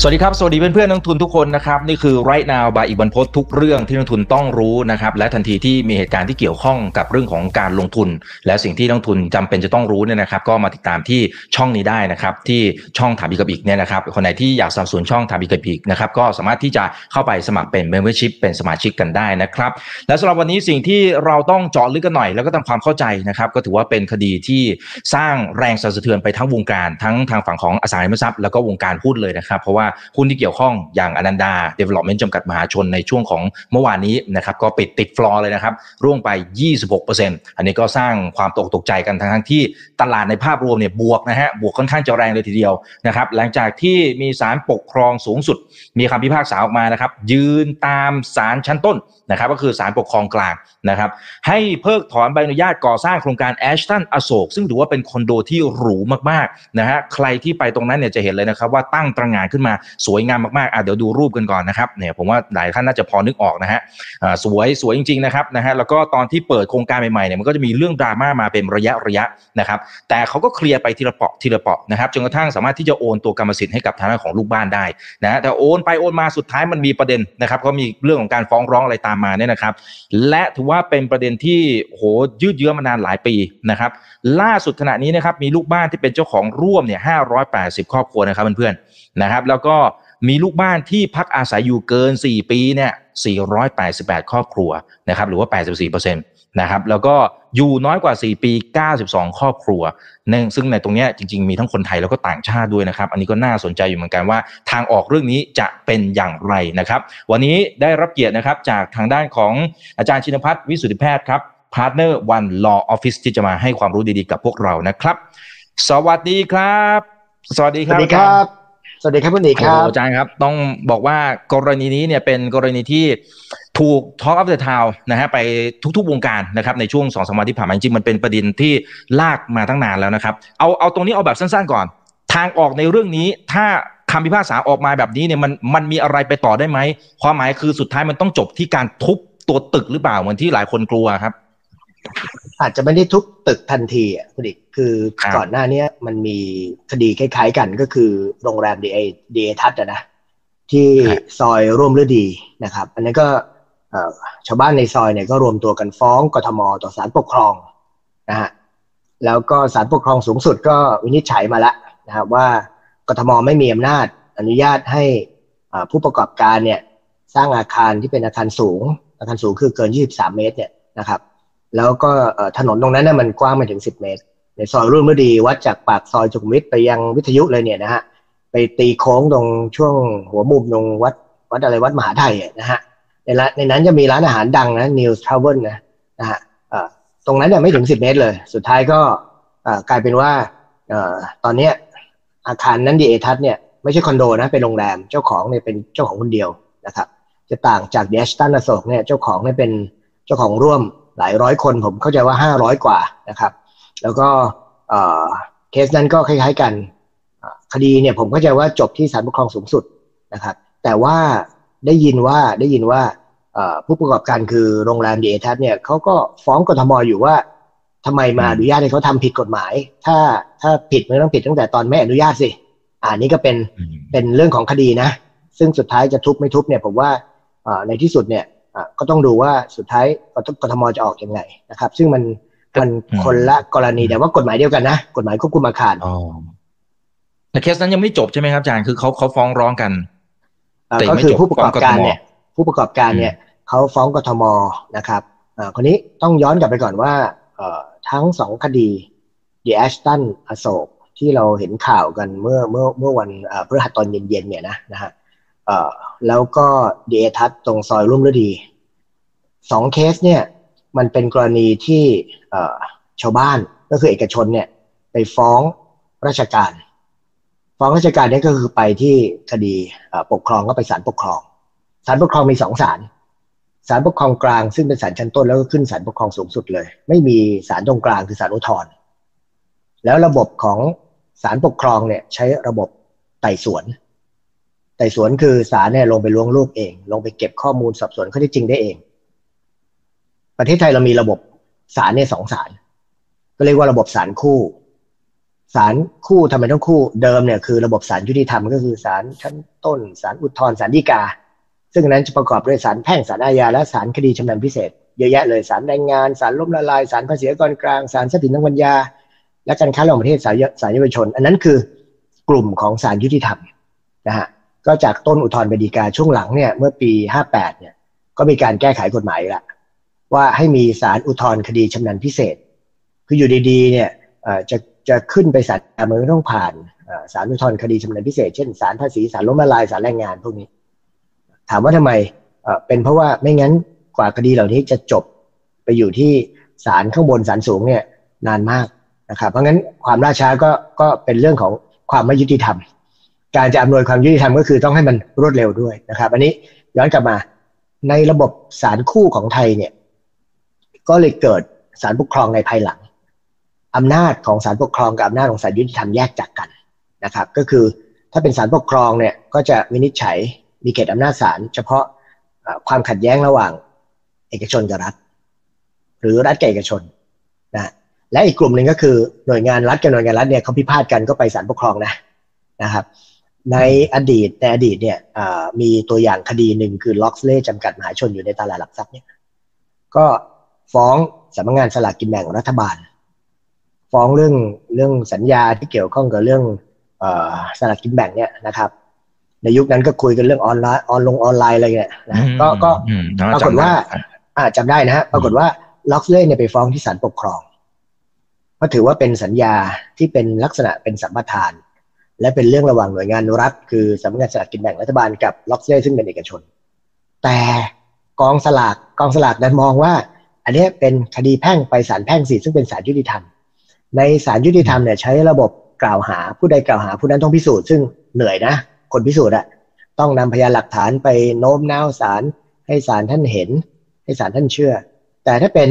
สวัสดีครับ สวัสดีเพื่อนเพื่อนนักทุนทุกคนนะครับนี่คือ right now บายอีกบรรพททุกเรื่องที่นักทุนต้องรู้นะครับและทันทีที่มีเหตุการณ์ที่เกี่ยวข้องกับเรื่องของการลงทุน และสิ่งที่นักทุนจำเป็นจะต้องรู้เนี่ยนะครับ ก็มาติดตามที่ช่องนี้ได้นะครับ ที่ช่องถามอีกกับอีกเนี่ยนะครับคนไหนที่อยากสนับสนุนช่องถามอีกกับอีกนะครับก็สามารถที่จะเข้าไปสมัครเป็น membership เป็นสมาชิกกันได้นะครับ และสำหรับวันนี้สิ่งที่เราต้องเจาะลึกกันหน่อย แล้วก็ทำความเข้าใจนะครับก็ถือว่าเป็นคดีที่สร้างแรงสั่นสะเทือนไปทั้งวงการทั้งทางฝั่งของอสังหาริมทรัพย์แล้วก็วงการหุ้นเลยนะครับเพราะว่าหุ้นที่เกี่ยวข้องอย่างอนันดา Development จำกัดมหาชนในช่วงของเมื่อวานนี้นะครับก็ปิดติดฟลอร์เลยนะครับร่วงไป 26%อันนี้ก็สร้างความตกตกใจกันทั้งทั้งที่ตลาดในภาพรวมเนี่ยบวกนะฮะบวกค่อนข้างจะแรงเลยทีเดียวนะครับหลังจากที่มีศาลปกครองสูงสุด มีคำพิพากษาออกมานะครับยืนตามศาลชั้นต้น นะครับก็คือศาลปกครองกลางนะครับให้เพิกถอนใบอนุญาตก่อสร้างโครงการแอชตันอโศกซึ่งถือว่าเป็นคอนโดที่หรูมากๆนะฮะใครที่ไปตรงนั้นเนี่ยจะเห็นเลยนะครับว่าตั้งตระหง่านขึ้นมาสวยงามมากๆอะเดี๋ยวดูรูปกันก่อนนะครับเนี่ยผมว่าหลายท่านน่าจะพอนึกออกนะฮะสวยสวยจริงๆนะครับนะฮะแล้วก็ตอนที่เปิดโครงการใหม่ๆเนี่ยมันก็จะมีเรื่องดราม่ามาเป็นระยะระยะนะครับแต่เขาก็เคลียร์ไปทีละเปาะทีละเปาะนะครับจนกระทั่งสามารถที่จะโอนตัวกรรมสิทธิ์ให้กับทางด้านของลูกบ้านได้นะฮะแต่โอนไปโอนมาสุดท้ายมันมีประเด็นนะครับก็มีเรื่องของการฟ้องร้องอะไรตามมาเนี่ยนะครับ และถือว่าเป็นประเด็นที่โหยืดเยื้อมานานหลายปีนะครับ ล่าสุดขณะนี้นะครับมีลูกบ้านที่เป็นเจ้าของร่วมเนี่ย580ครอบครัวนะครับเพื่อนๆนะครับ แล้วก็มีลูกบ้านที่พักอาศัยอยู่เกิน 4 ปีเนี่ย488 ครอบครัวนะครับ หรือว่า 84% นะครับแล้วก็อยู่น้อยกว่า 4 ปี 92 ครอบครัวนึ่งซึ่งในตรงเนี้ยจริงๆ มีทั้งคนไทยแล้วก็ต่างชาติด้วยนะครับ อันนี้ก็น่าสนใจอยู่เหมือนกันว่า ทางออกเรื่องนี้จะเป็นอย่างไรนะครับ วันนี้ได้รับเกียรตินะครับจากทางด้านของอาจารย์ชินพัฒน์วิสุทธิแพทย์ครับ partner วันลอออฟฟิศที่จะมาให้ความรู้ดีๆ กับพวกเรานะครับ สวัสดีครับ สวัสดีครับ สวัสดีครับ สวัสดีครับคุณเอกครับโอ้อาจารย์ครับ ต้องบอกว่ากรณีนี้เนี่ยเป็นกรณีที่ ถูก Talk of the Town นะฮะไปทุกๆ วงการนะครับในช่วงสองสามวันที่ผ่านมาจริงๆมันเป็นประเด็นที่ลากมาตั้งนานแล้วนะครับ เอาเอาตรงนี้เอาแบบสั้นๆก่อน ทางออกในเรื่องนี้ถ้าคำพิพากษาออกมาแบบนี้เนี่ยมันมันมีอะไรไปต่อได้ไหม ความหมายคือสุดท้ายมันต้องจบที่การทุบตัวตึกหรือเปล่าเหมือนที่หลายคนกลัวครับ อาจจะไม่ได้ทุบตึกทันทีอะคุณเอกคือครับก่อนหน้าเนี้ยมันมีคดีคล้ายๆกันก็คือโรงแรมดีเอดีเอทัศน์อะนะที่ครับซอยร่วมฤดีนะครับ อันนั้นก็เอ่อ ชาวบ้านในซอยเนี่ยก็รวมตัวกันฟ้องกทมต่อศาลปกครองนะฮะแล้วก็ศาลปกครองสูงสุดก็วินิจฉัยมาแล้วนะครับว่ากทมไม่มีอำนาจอนุญาตให้ผู้ประกอบการเนี่ยสร้างอาคารที่เป็นอาคารสูง อาคารสูงคือเกิน 23 เมตรเนี่ยนะครับแล้วก็ถนนตรงนั้นน่ะมันกว้างไปถึง 10 เมตร ในซอยรุ่งฤดีวัดจากปากซอยจุกมวิทไปยังวิทยุเลยเนี่ยนะฮะไปตีโค้งตรงช่วงหัวมุมตรงวัดวัดอะไรวัดมหาไทยนะฮะ ในร้านในนั้นจะมีร้านอาหารดังนะ New Travel นะนะฮะตรงนั้นเนี่ยไม่ถึง10เมตรเลย สุดท้ายก็กลายเป็นว่าอตอนเนี้ยอาคารนั้นดีเอทัศเนี่ยไม่ใช่คอนโดนะเป็นโรงแรมเจ้าของเนี่ยเป็นเจ้าของคนเดียวนะครับ จะต่างจากเดชตันอโศกเนี่ยเจ้าของเนี่ยเป็นเจ้าของร่วมหลายร้อยคนผมเข้าใจว่าห้าร้อยกว่านะครับ แล้วก็เคสนั้นก็คล้ายๆกันคดีเนี่ยผมเข้าใจว่าจบที่ศาลปกครองสูงสุดนะครับ แต่ว่า ได้ยินว่าได้ยินว่าเอ่อผู้ประกอบการคือโรงแรมดีเอทัศเนี่ยเขาก็ฟ้องกทมอยู่ว่าทำไมมาอนุญาตให้เขาทำผิดกฎหมาย ถ้าถ้าผิดมันต้องผิดตั้งแต่ตอนไม่อนุญาตสิอ่านี่ก็เป็นเป็นเรื่องของคดีนะ ซึ่งสุดท้ายจะทุบไม่ทุบเนี่ยผมว่าเอ่อในที่สุดเนี่ยอะก็ต้องดูว่าสุดท้ายกทมจะออกยังไงนะครับ ซึ่งมันมันอืมคนละกรณีแต่ว่ากฎหมายเดียวกันนะกฎหมายควบคุมอาคารอ๋อแต่เคสนั้นยังไม่จบใช่ไหมครับอาจารย์คือเขาเขาฟ้องร้องกันเอ่อแต่ ก็ไม่คือจบผู้ประกอบการฟ้องกทมเนี่ยผู้ประกอบการเนี่ยเขาฟ้องกทมนะครับอ่าคนนี้ต้องย้อนกลับไปก่อนว่าเอ่อทั้งสองคดีดีแอชตันอโศกที่เราเห็นข่าวกันเมื่อเมื่อเมื่อวันเอ่อพฤหัสตอนเย็นๆเนี่ยนะนะฮะเอ่อแล้วก็ดีเอทัศตรงซอยร่วมฤดีสองเคสเนี่ยมันเป็นกรณีที่เอ่อชาวบ้านก็คือเอกชนเนี่ยไปฟ้องราชการ ฟ้องราชการนี่ก็คือไปที่คดีปกครองก็ไปศาลปกครองศาลปกครองมีสองศาลศาลปกครองกลางซึ่งเป็นศาลชั้นต้นแล้วก็ขึ้นศาลปกครองสูงสุดเลย ไม่มีศาลตรงกลางคือศาลอุทธรณ์แล้วระบบของศาลปกครองเนี่ยใช้ระบบไต่สวน ไต่สวนคือศาลเนี่ยลงไปล้วงลูกเอง ลงไปเก็บข้อมูลสอบสวนข้อเท็จจริงได้เอง ประเทศไทยเรามีระบบศาลเนี่ยสองศาลก็เรียกว่าระบบศาลคู่ ศาลคู่ทำไมต้องคู่เดิมเนี่ยคือระบบศาลยุติธรรมก็คือศาลชั้นต้นศาลอุทธรณ์ศาลฎีกา ซึ่งนั้นจะประกอบด้วยศาลแพ่งศาลอาญาและศาลคดีชำนาญพิเศษ เยอะแยะเลยศาลแรงงานศาลล้มละลายศาลภาษีกรกลางศาลทรัพย์สินทางปัญญา และการค้าระหว่างประเทศศาลศาลเยาวชน อันนั้นคือกลุ่มของศาลยุติธรรมนะฮะก็จากต้นอุทธรณ์ไปฎีกาช่วงหลังเนี่ยเมื่อปี 58เนี่ยก็มีการแก้ไขกฎหมายละว่าให้มีศาลอุทธรณ์คดีชำนาญพิเศษ คืออยู่ดีๆเนี่ยจะ จะขึ้นไปศาลมันต้องผ่านศาลอุทธรณ์คดีชำนาญพิเศษเช่นศาลภาษีศาลล้มละลายศาลแรงงานพวกนี้ ถามว่าทำไมเป็นเพราะว่าไม่งั้นกว่าคดีเหล่านี้จะจบไปอยู่ที่ศาลข้างบนศาลสูงเนี่ยนานมากนะครับเพราะงั้นความล่าช้าก็ก็เป็นเรื่องของความไม่ยุติธรรม การจะอำนวยความยุติธรรมก็คือต้องให้มันรวดเร็วด้วยนะครับ อันนี้ย้อนกลับมาในระบบศาลคู่ของไทยเนี่ย ก็เลยเกิดศาลปกครองในภายหลัง อำนาจของศาลปกครองกับอำนาจของศาลยุติธรรมแยกจากกันนะครับ ก็คือถ้าเป็นศาลปกครองเนี่ยก็จะวินิจฉัยมีเขตอำนาจศาลเฉพาะความขัดแย้งระหว่างเอกชนกับรัฐ หรือรัฐกับเอกชนนะและอีกกลุ่มหนึ่งก็คือหน่วยงานรัฐกับหน่วยงานรัฐเนี่ยเขาพิพาทกันก็ไปศาลปกครองนะนะครับ ในอดีตในอดีตเนี่ยมีตัวอย่างคดีหนึ่งคือล็อกเล่จำกัดมหาชนอยู่ในตลาดหลักทรัพย์เนี่ยก็ฟ้องสำนักงานสลากกินแบ่งรัฐบาล ฟ้องเรื่องเรื่องสัญญาที่เกี่ยวข้องกับเรื่องสลากกินแบ่งเนี่ยนะครับในยุคนั้นก็คุยกันเรื่องออนไลน์ออนลงออนไลน์อะไรเนี่ยนะก็ก็ปรากฏว่าอ่าจำได้นะฮะปรากฏว่าล็อกเล่เนี่ยไปฟ้องที่ศาลปกครองเพราะถือว่าเป็นสัญญาที่เป็นลักษณะเป็นสัมปทาน และเป็นเรื่องระหว่างหน่วยงานรัฐ คือสำนักงานสลากกินแบ่งรัฐบาลกับล็อกเล่ซึ่งเป็นเอกชน แต่กองสลากกองสลากนั้นมองว่า อันนี้เป็นคดีแพ่งไปศาลแพ่งสิซึ่งเป็นศาลยุติธรรม ในศาลยุติธรรมเนี่ยใช้ระบบกล่าวหาผู้ใดกล่าวหาผู้นั้นต้องพิสูจน์ซึ่งเหนื่อยนะ คนพิสูจน์อะต้องนำพยานหลักฐานไปโน้มน้าวศาลให้ศาลท่านเห็น ให้ศาลท่านเชื่อ แต่ถ้าเป็น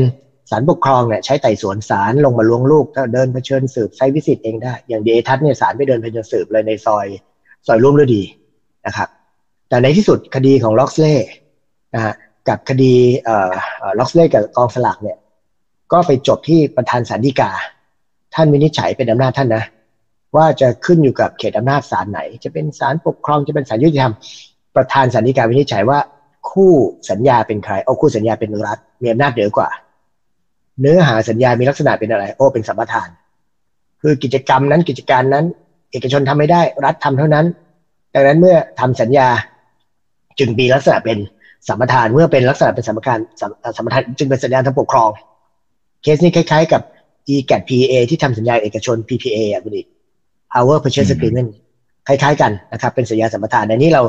ศาลปกครองเนี่ยใช้ไต่สวนศาลลงมาลวงลูกเดินเผชิญสืบใช้วิสิตเองได้ อย่างดีเอทัศเนี่ยศาลไปเดินเผชิญสืบเลยในซอยซอยร่วมฤดีนะครับแต่ในที่สุดคดีของล็อกเล่นะฮะกับคดีล็อกเล่กับกองสลากเนี่ยก็ไปจบที่ประธานศาลฎีกา ท่านวินิจฉัยเป็นอำนาจท่านนะ ว่าจะขึ้นอยู่กับเขตอำนาจศาลไหน จะเป็นศาลปกครองจะเป็นศาลยุติธรรม ประธานสันนิการวินิจฉัยว่า คู่สัญญาเป็นใครโอ้คู่สัญญาเป็นรัฐมีอำนาจเหนือกว่า เนื้อหาสัญญามีลักษณะเป็นอะไร โอ้เป็นสัมปทาน คือกิจกรรมนั้นกิจการนั้น เอกชนทำไม่ได้ รัฐทำเท่านั้น ดังนั้นเมื่อทำสัญญาจึงมีลักษณะเป็นสัมปทานเมื่อเป็นลักษณะเป็นสัมปทานสัมปทานจึงเป็นสัญญาทางปกครอง เคสนี้คล้าย ๆ กับ e g a t PA ที่ทำสัญญาเอกชน PPA อะคุณดิ Power Purchase Agreement คล้ายๆกันนะครับ เป็นสัญญาสัมปทานในนี้เรา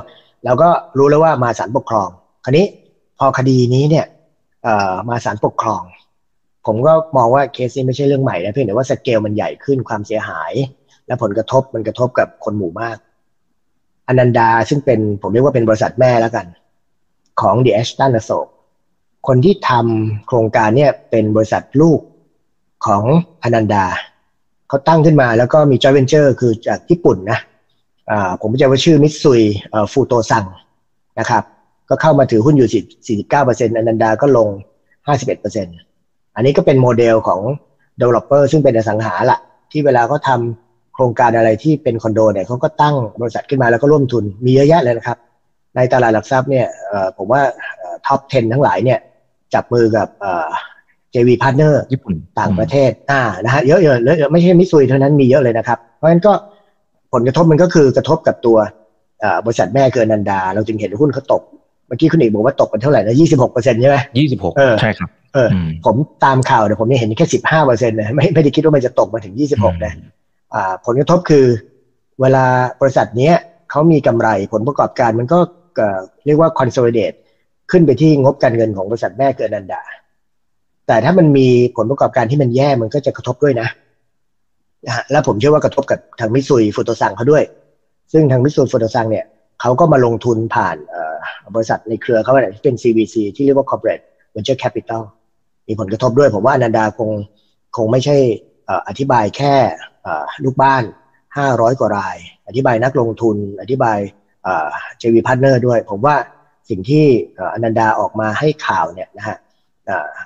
เราก็รู้แล้วว่ามาศาลปกครอง คราวนี้พอคดีนี้เนี่ยมาศาลปกครอง ผมก็มองว่าเคสนี้ไม่ใช่เรื่องใหม่นะเพียงแต่ว่าสเกลมันใหญ่ขึ้นความเสียหาย และผลกระทบมันกระทบกับคนหมู่มากอนันดาซึ่งเป็นผมเรียกว่าเป็นบริษัทแม่แล้วกัน ของ The Ashton อโศกคนที่ทำโครงการเนี่ยเป็นบริษัทลูก ของอนันดาเขาตั้งขึ้นมาแล้วก็มีจอยเวนเจอร์คือจากญี่ปุ่นนะผมไม่จำว่าชื่อมิตซุยฟูโตซังนะครับ ก็เข้ามาถือหุ้นอยู่ 49%อนันดาก็ลง 51%อันนี้ก็เป็นโมเดลของ developer ซึ่งเป็นอสังหาละที่เวลาเขาทำโครงการอะไรที่เป็นคอนโดเนี่ยเขาก็ตั้งบริษัทขึ้นมาแล้วก็ร่วมทุนมีเยอะแยะเลยนะครับ ในตลาดหลักทรัพย์เนี่ยผมว่าท็อป 10 ทั้งหลายเนี่ยจับมือกับ JV Partner ญี่ปุ่นต่างประเทศอ่านะฮะเยอะๆเยอะไม่ใช่มิซุยเท่านั้นมีเยอะเลยนะครับ เพราะฉะนั้นก็ผลกระทบมันก็คือกระทบกับตัวบริษัทแม่เกินนันดา เราจึงเห็นหุ้นเขาตก เมื่อกี้คุณเอกบอกว่าตกกันเท่าไหร่นะยี่สิบหกเปอร์เซ็นต์ใช่ไหมยี่สิบหกใช่ครับเออผมตามข่าวเดี๋ยวผมยังเห็นแค่สิบห้าเปอร์เซ็นต์นะไม่ไม่ได้คิดว่ามันจะตกมาถึงยี่สิบหกนะอ่าผลกระทบคือ เวลาบริษัทเนี้ยเขามีกำไรผลประกอบการมันก็เรียกว่า consolidate ขึ้นไปที่งบการเงินของบริษัทแม่เกินนันดา แต่ถ้ามันมีผลประกอบการที่มันแย่มันก็จะกระทบด้วยนะนะฮะแล้วผมเชื่อว่ากระทบกับทางมิซุยฟูโตซังเขาด้วย ซึ่งทางมิซุยฟูโตซังเนี่ยเขาก็มาลงทุนผ่านบริษัทในเครือเขาเนี่ยที่เป็น CVC ที่เรียกว่า corporate venture capital มีผลกระทบด้วย ผมว่าอนันดาคงคงไม่ใช่อธิบายแค่ลูกบ้าน 500 กว่าราย อธิบายนักลงทุน อธิบาย JV partner ด้วย ผมว่าสิ่งที่อนันดาออกมาให้ข่าวเนี่ยนะฮะ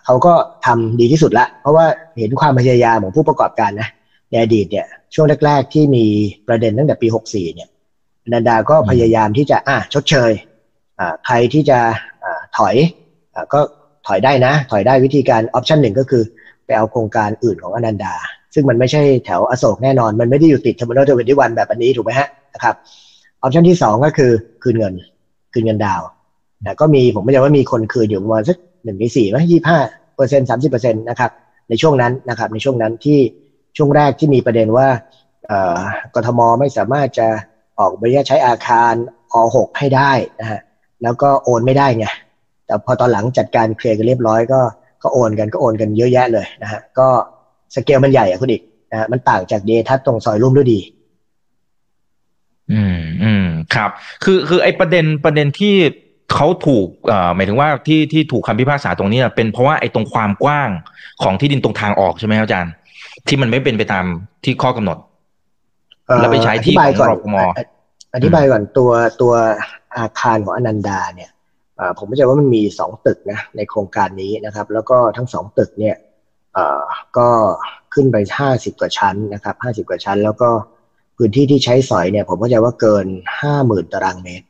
เขาก็ทำดีที่สุดละ เพราะว่าเห็นความพยายามของผู้ประกอบการนะในอดีตเนี่ยช่วงแรก ๆ ที่มีประเด็นตั้งแต่ปี 64 เนี่ยอนันดาก็พยายามที่จะอะชดเชยอ่าใครที่จะอ่าถอยอ่าก็ถอยได้นะ ถอยได้วิธีการ option หนึ่งก็คือไปเอาโครงการอื่นของอนันดา ซึ่งมันไม่ใช่แถวอโศกแน่นอน มันไม่ได้อยู่ติด Terminal 21แบบนี้ถูกไหมฮะนะครับ option ที่สองก็คือคืนเงิน คืนเงินดาวน์นะก็มีผมไม่ใช่ว่ามีคนคืนอยู่ประมาณสัก หนึ่งในสี่ไหมยี่ห้าเปอร์เซ็นต์สามสิบเปอร์เซ็นต์นะครับในช่วงนั้นนะครับในช่วงนั้นที่ช่วงแรกที่มีประเด็นว่ากทมไม่สามารถจะออกใบริษัทใช้อาคารอ6ให้ได้นะฮะแล้วก็โอนไม่ได้ไงแต่พอตอนหลังจัดการเคลียร์กันเรียบร้อยก็ก็โอนกันก็โอนกันเยอะแยะเลยนะฮะก็สเกลมันใหญ่อะคุณอีกนะฮะมันต่างจากเดทัศตรงซอยรุ่มด้วยดี อืมอืมครับ คือคือไอ้ประเด็นประเด็นที่ เขาถูกเอ่อหมายถึงว่าที่ที่ถูกคำพิพากษาตรงนี้เป็นเพราะว่าไอ้ตรงความกว้างของที่ดินตรงทางออกใช่ไหมครับอาจารย์ ที่มันไม่เป็นไปตามที่ข้อกำหนดแล้วไปใช้ที่ของรพมอธิบายก่อนตัวตัวอาคารของอนันดาเนี่ยผมไม่ใช่ว่ามันมีสองตึกนะในโครงการนี้นะครับ แล้วก็ทั้งสองตึกเนี่ยก็ขึ้นไปห้าสิบกว่าชั้นนะครับห้าสิบกว่าชั้น แล้วก็พื้นที่ที่ใช้สอยเนี่ย ผมเข้าใจว่าเกินห้าหมื่นตารางเมตร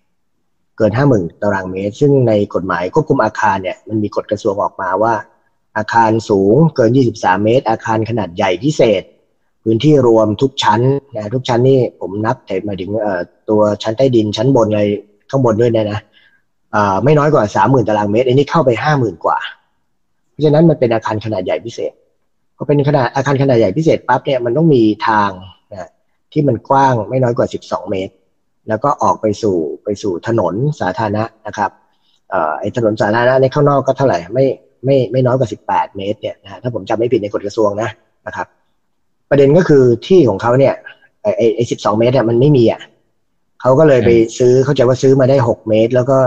เกินห้าหมื่นตารางเมตร ซึ่งในกฎหมายควบคุมอาคารเนี่ยมันมีกฎกระทรวงออกมาว่า อาคารสูงเกิน 23 เมตร อาคารขนาดใหญ่พิเศษ พื้นที่รวมทุกชั้นนะทุกชั้นนี่ผมนับแต่มาถึงตัวชั้นใต้ดินชั้นบนอะไรข้างบนด้วยนะนะไม่น้อยกว่าสามหมื่นตารางเมตร อันนี้เข้าไปห้าหมื่นกว่า เพราะฉะนั้นมันเป็นอาคารขนาดใหญ่พิเศษพอเป็นขนาดอาคารขนาดใหญ่พิเศษปั๊บเนี่ยมันต้องมีทางนะที่มันกว้างไม่น้อยกว่าสิบสองเมตร แล้วก็ออกไปสู่ไปสู่ถนนสาธารณะนะครับไอ้ถนนสาธารณะในข้างนอกก็เท่าไหร่ไม่ไม่ไม่น้อยกว่าสิบแปดเมตรเนี่ยนะถ้าผมจำไม่ผิดในกฎกระทรวงนะนะครับ ประเด็นก็คือที่ของเขาเนี่ยไอไอสิบสองเมตรเนี่ยมันไม่มีอะเขาก็เลยไปซื้อเขาจะว่าซื้อมาได้หกเมตร แล้วก็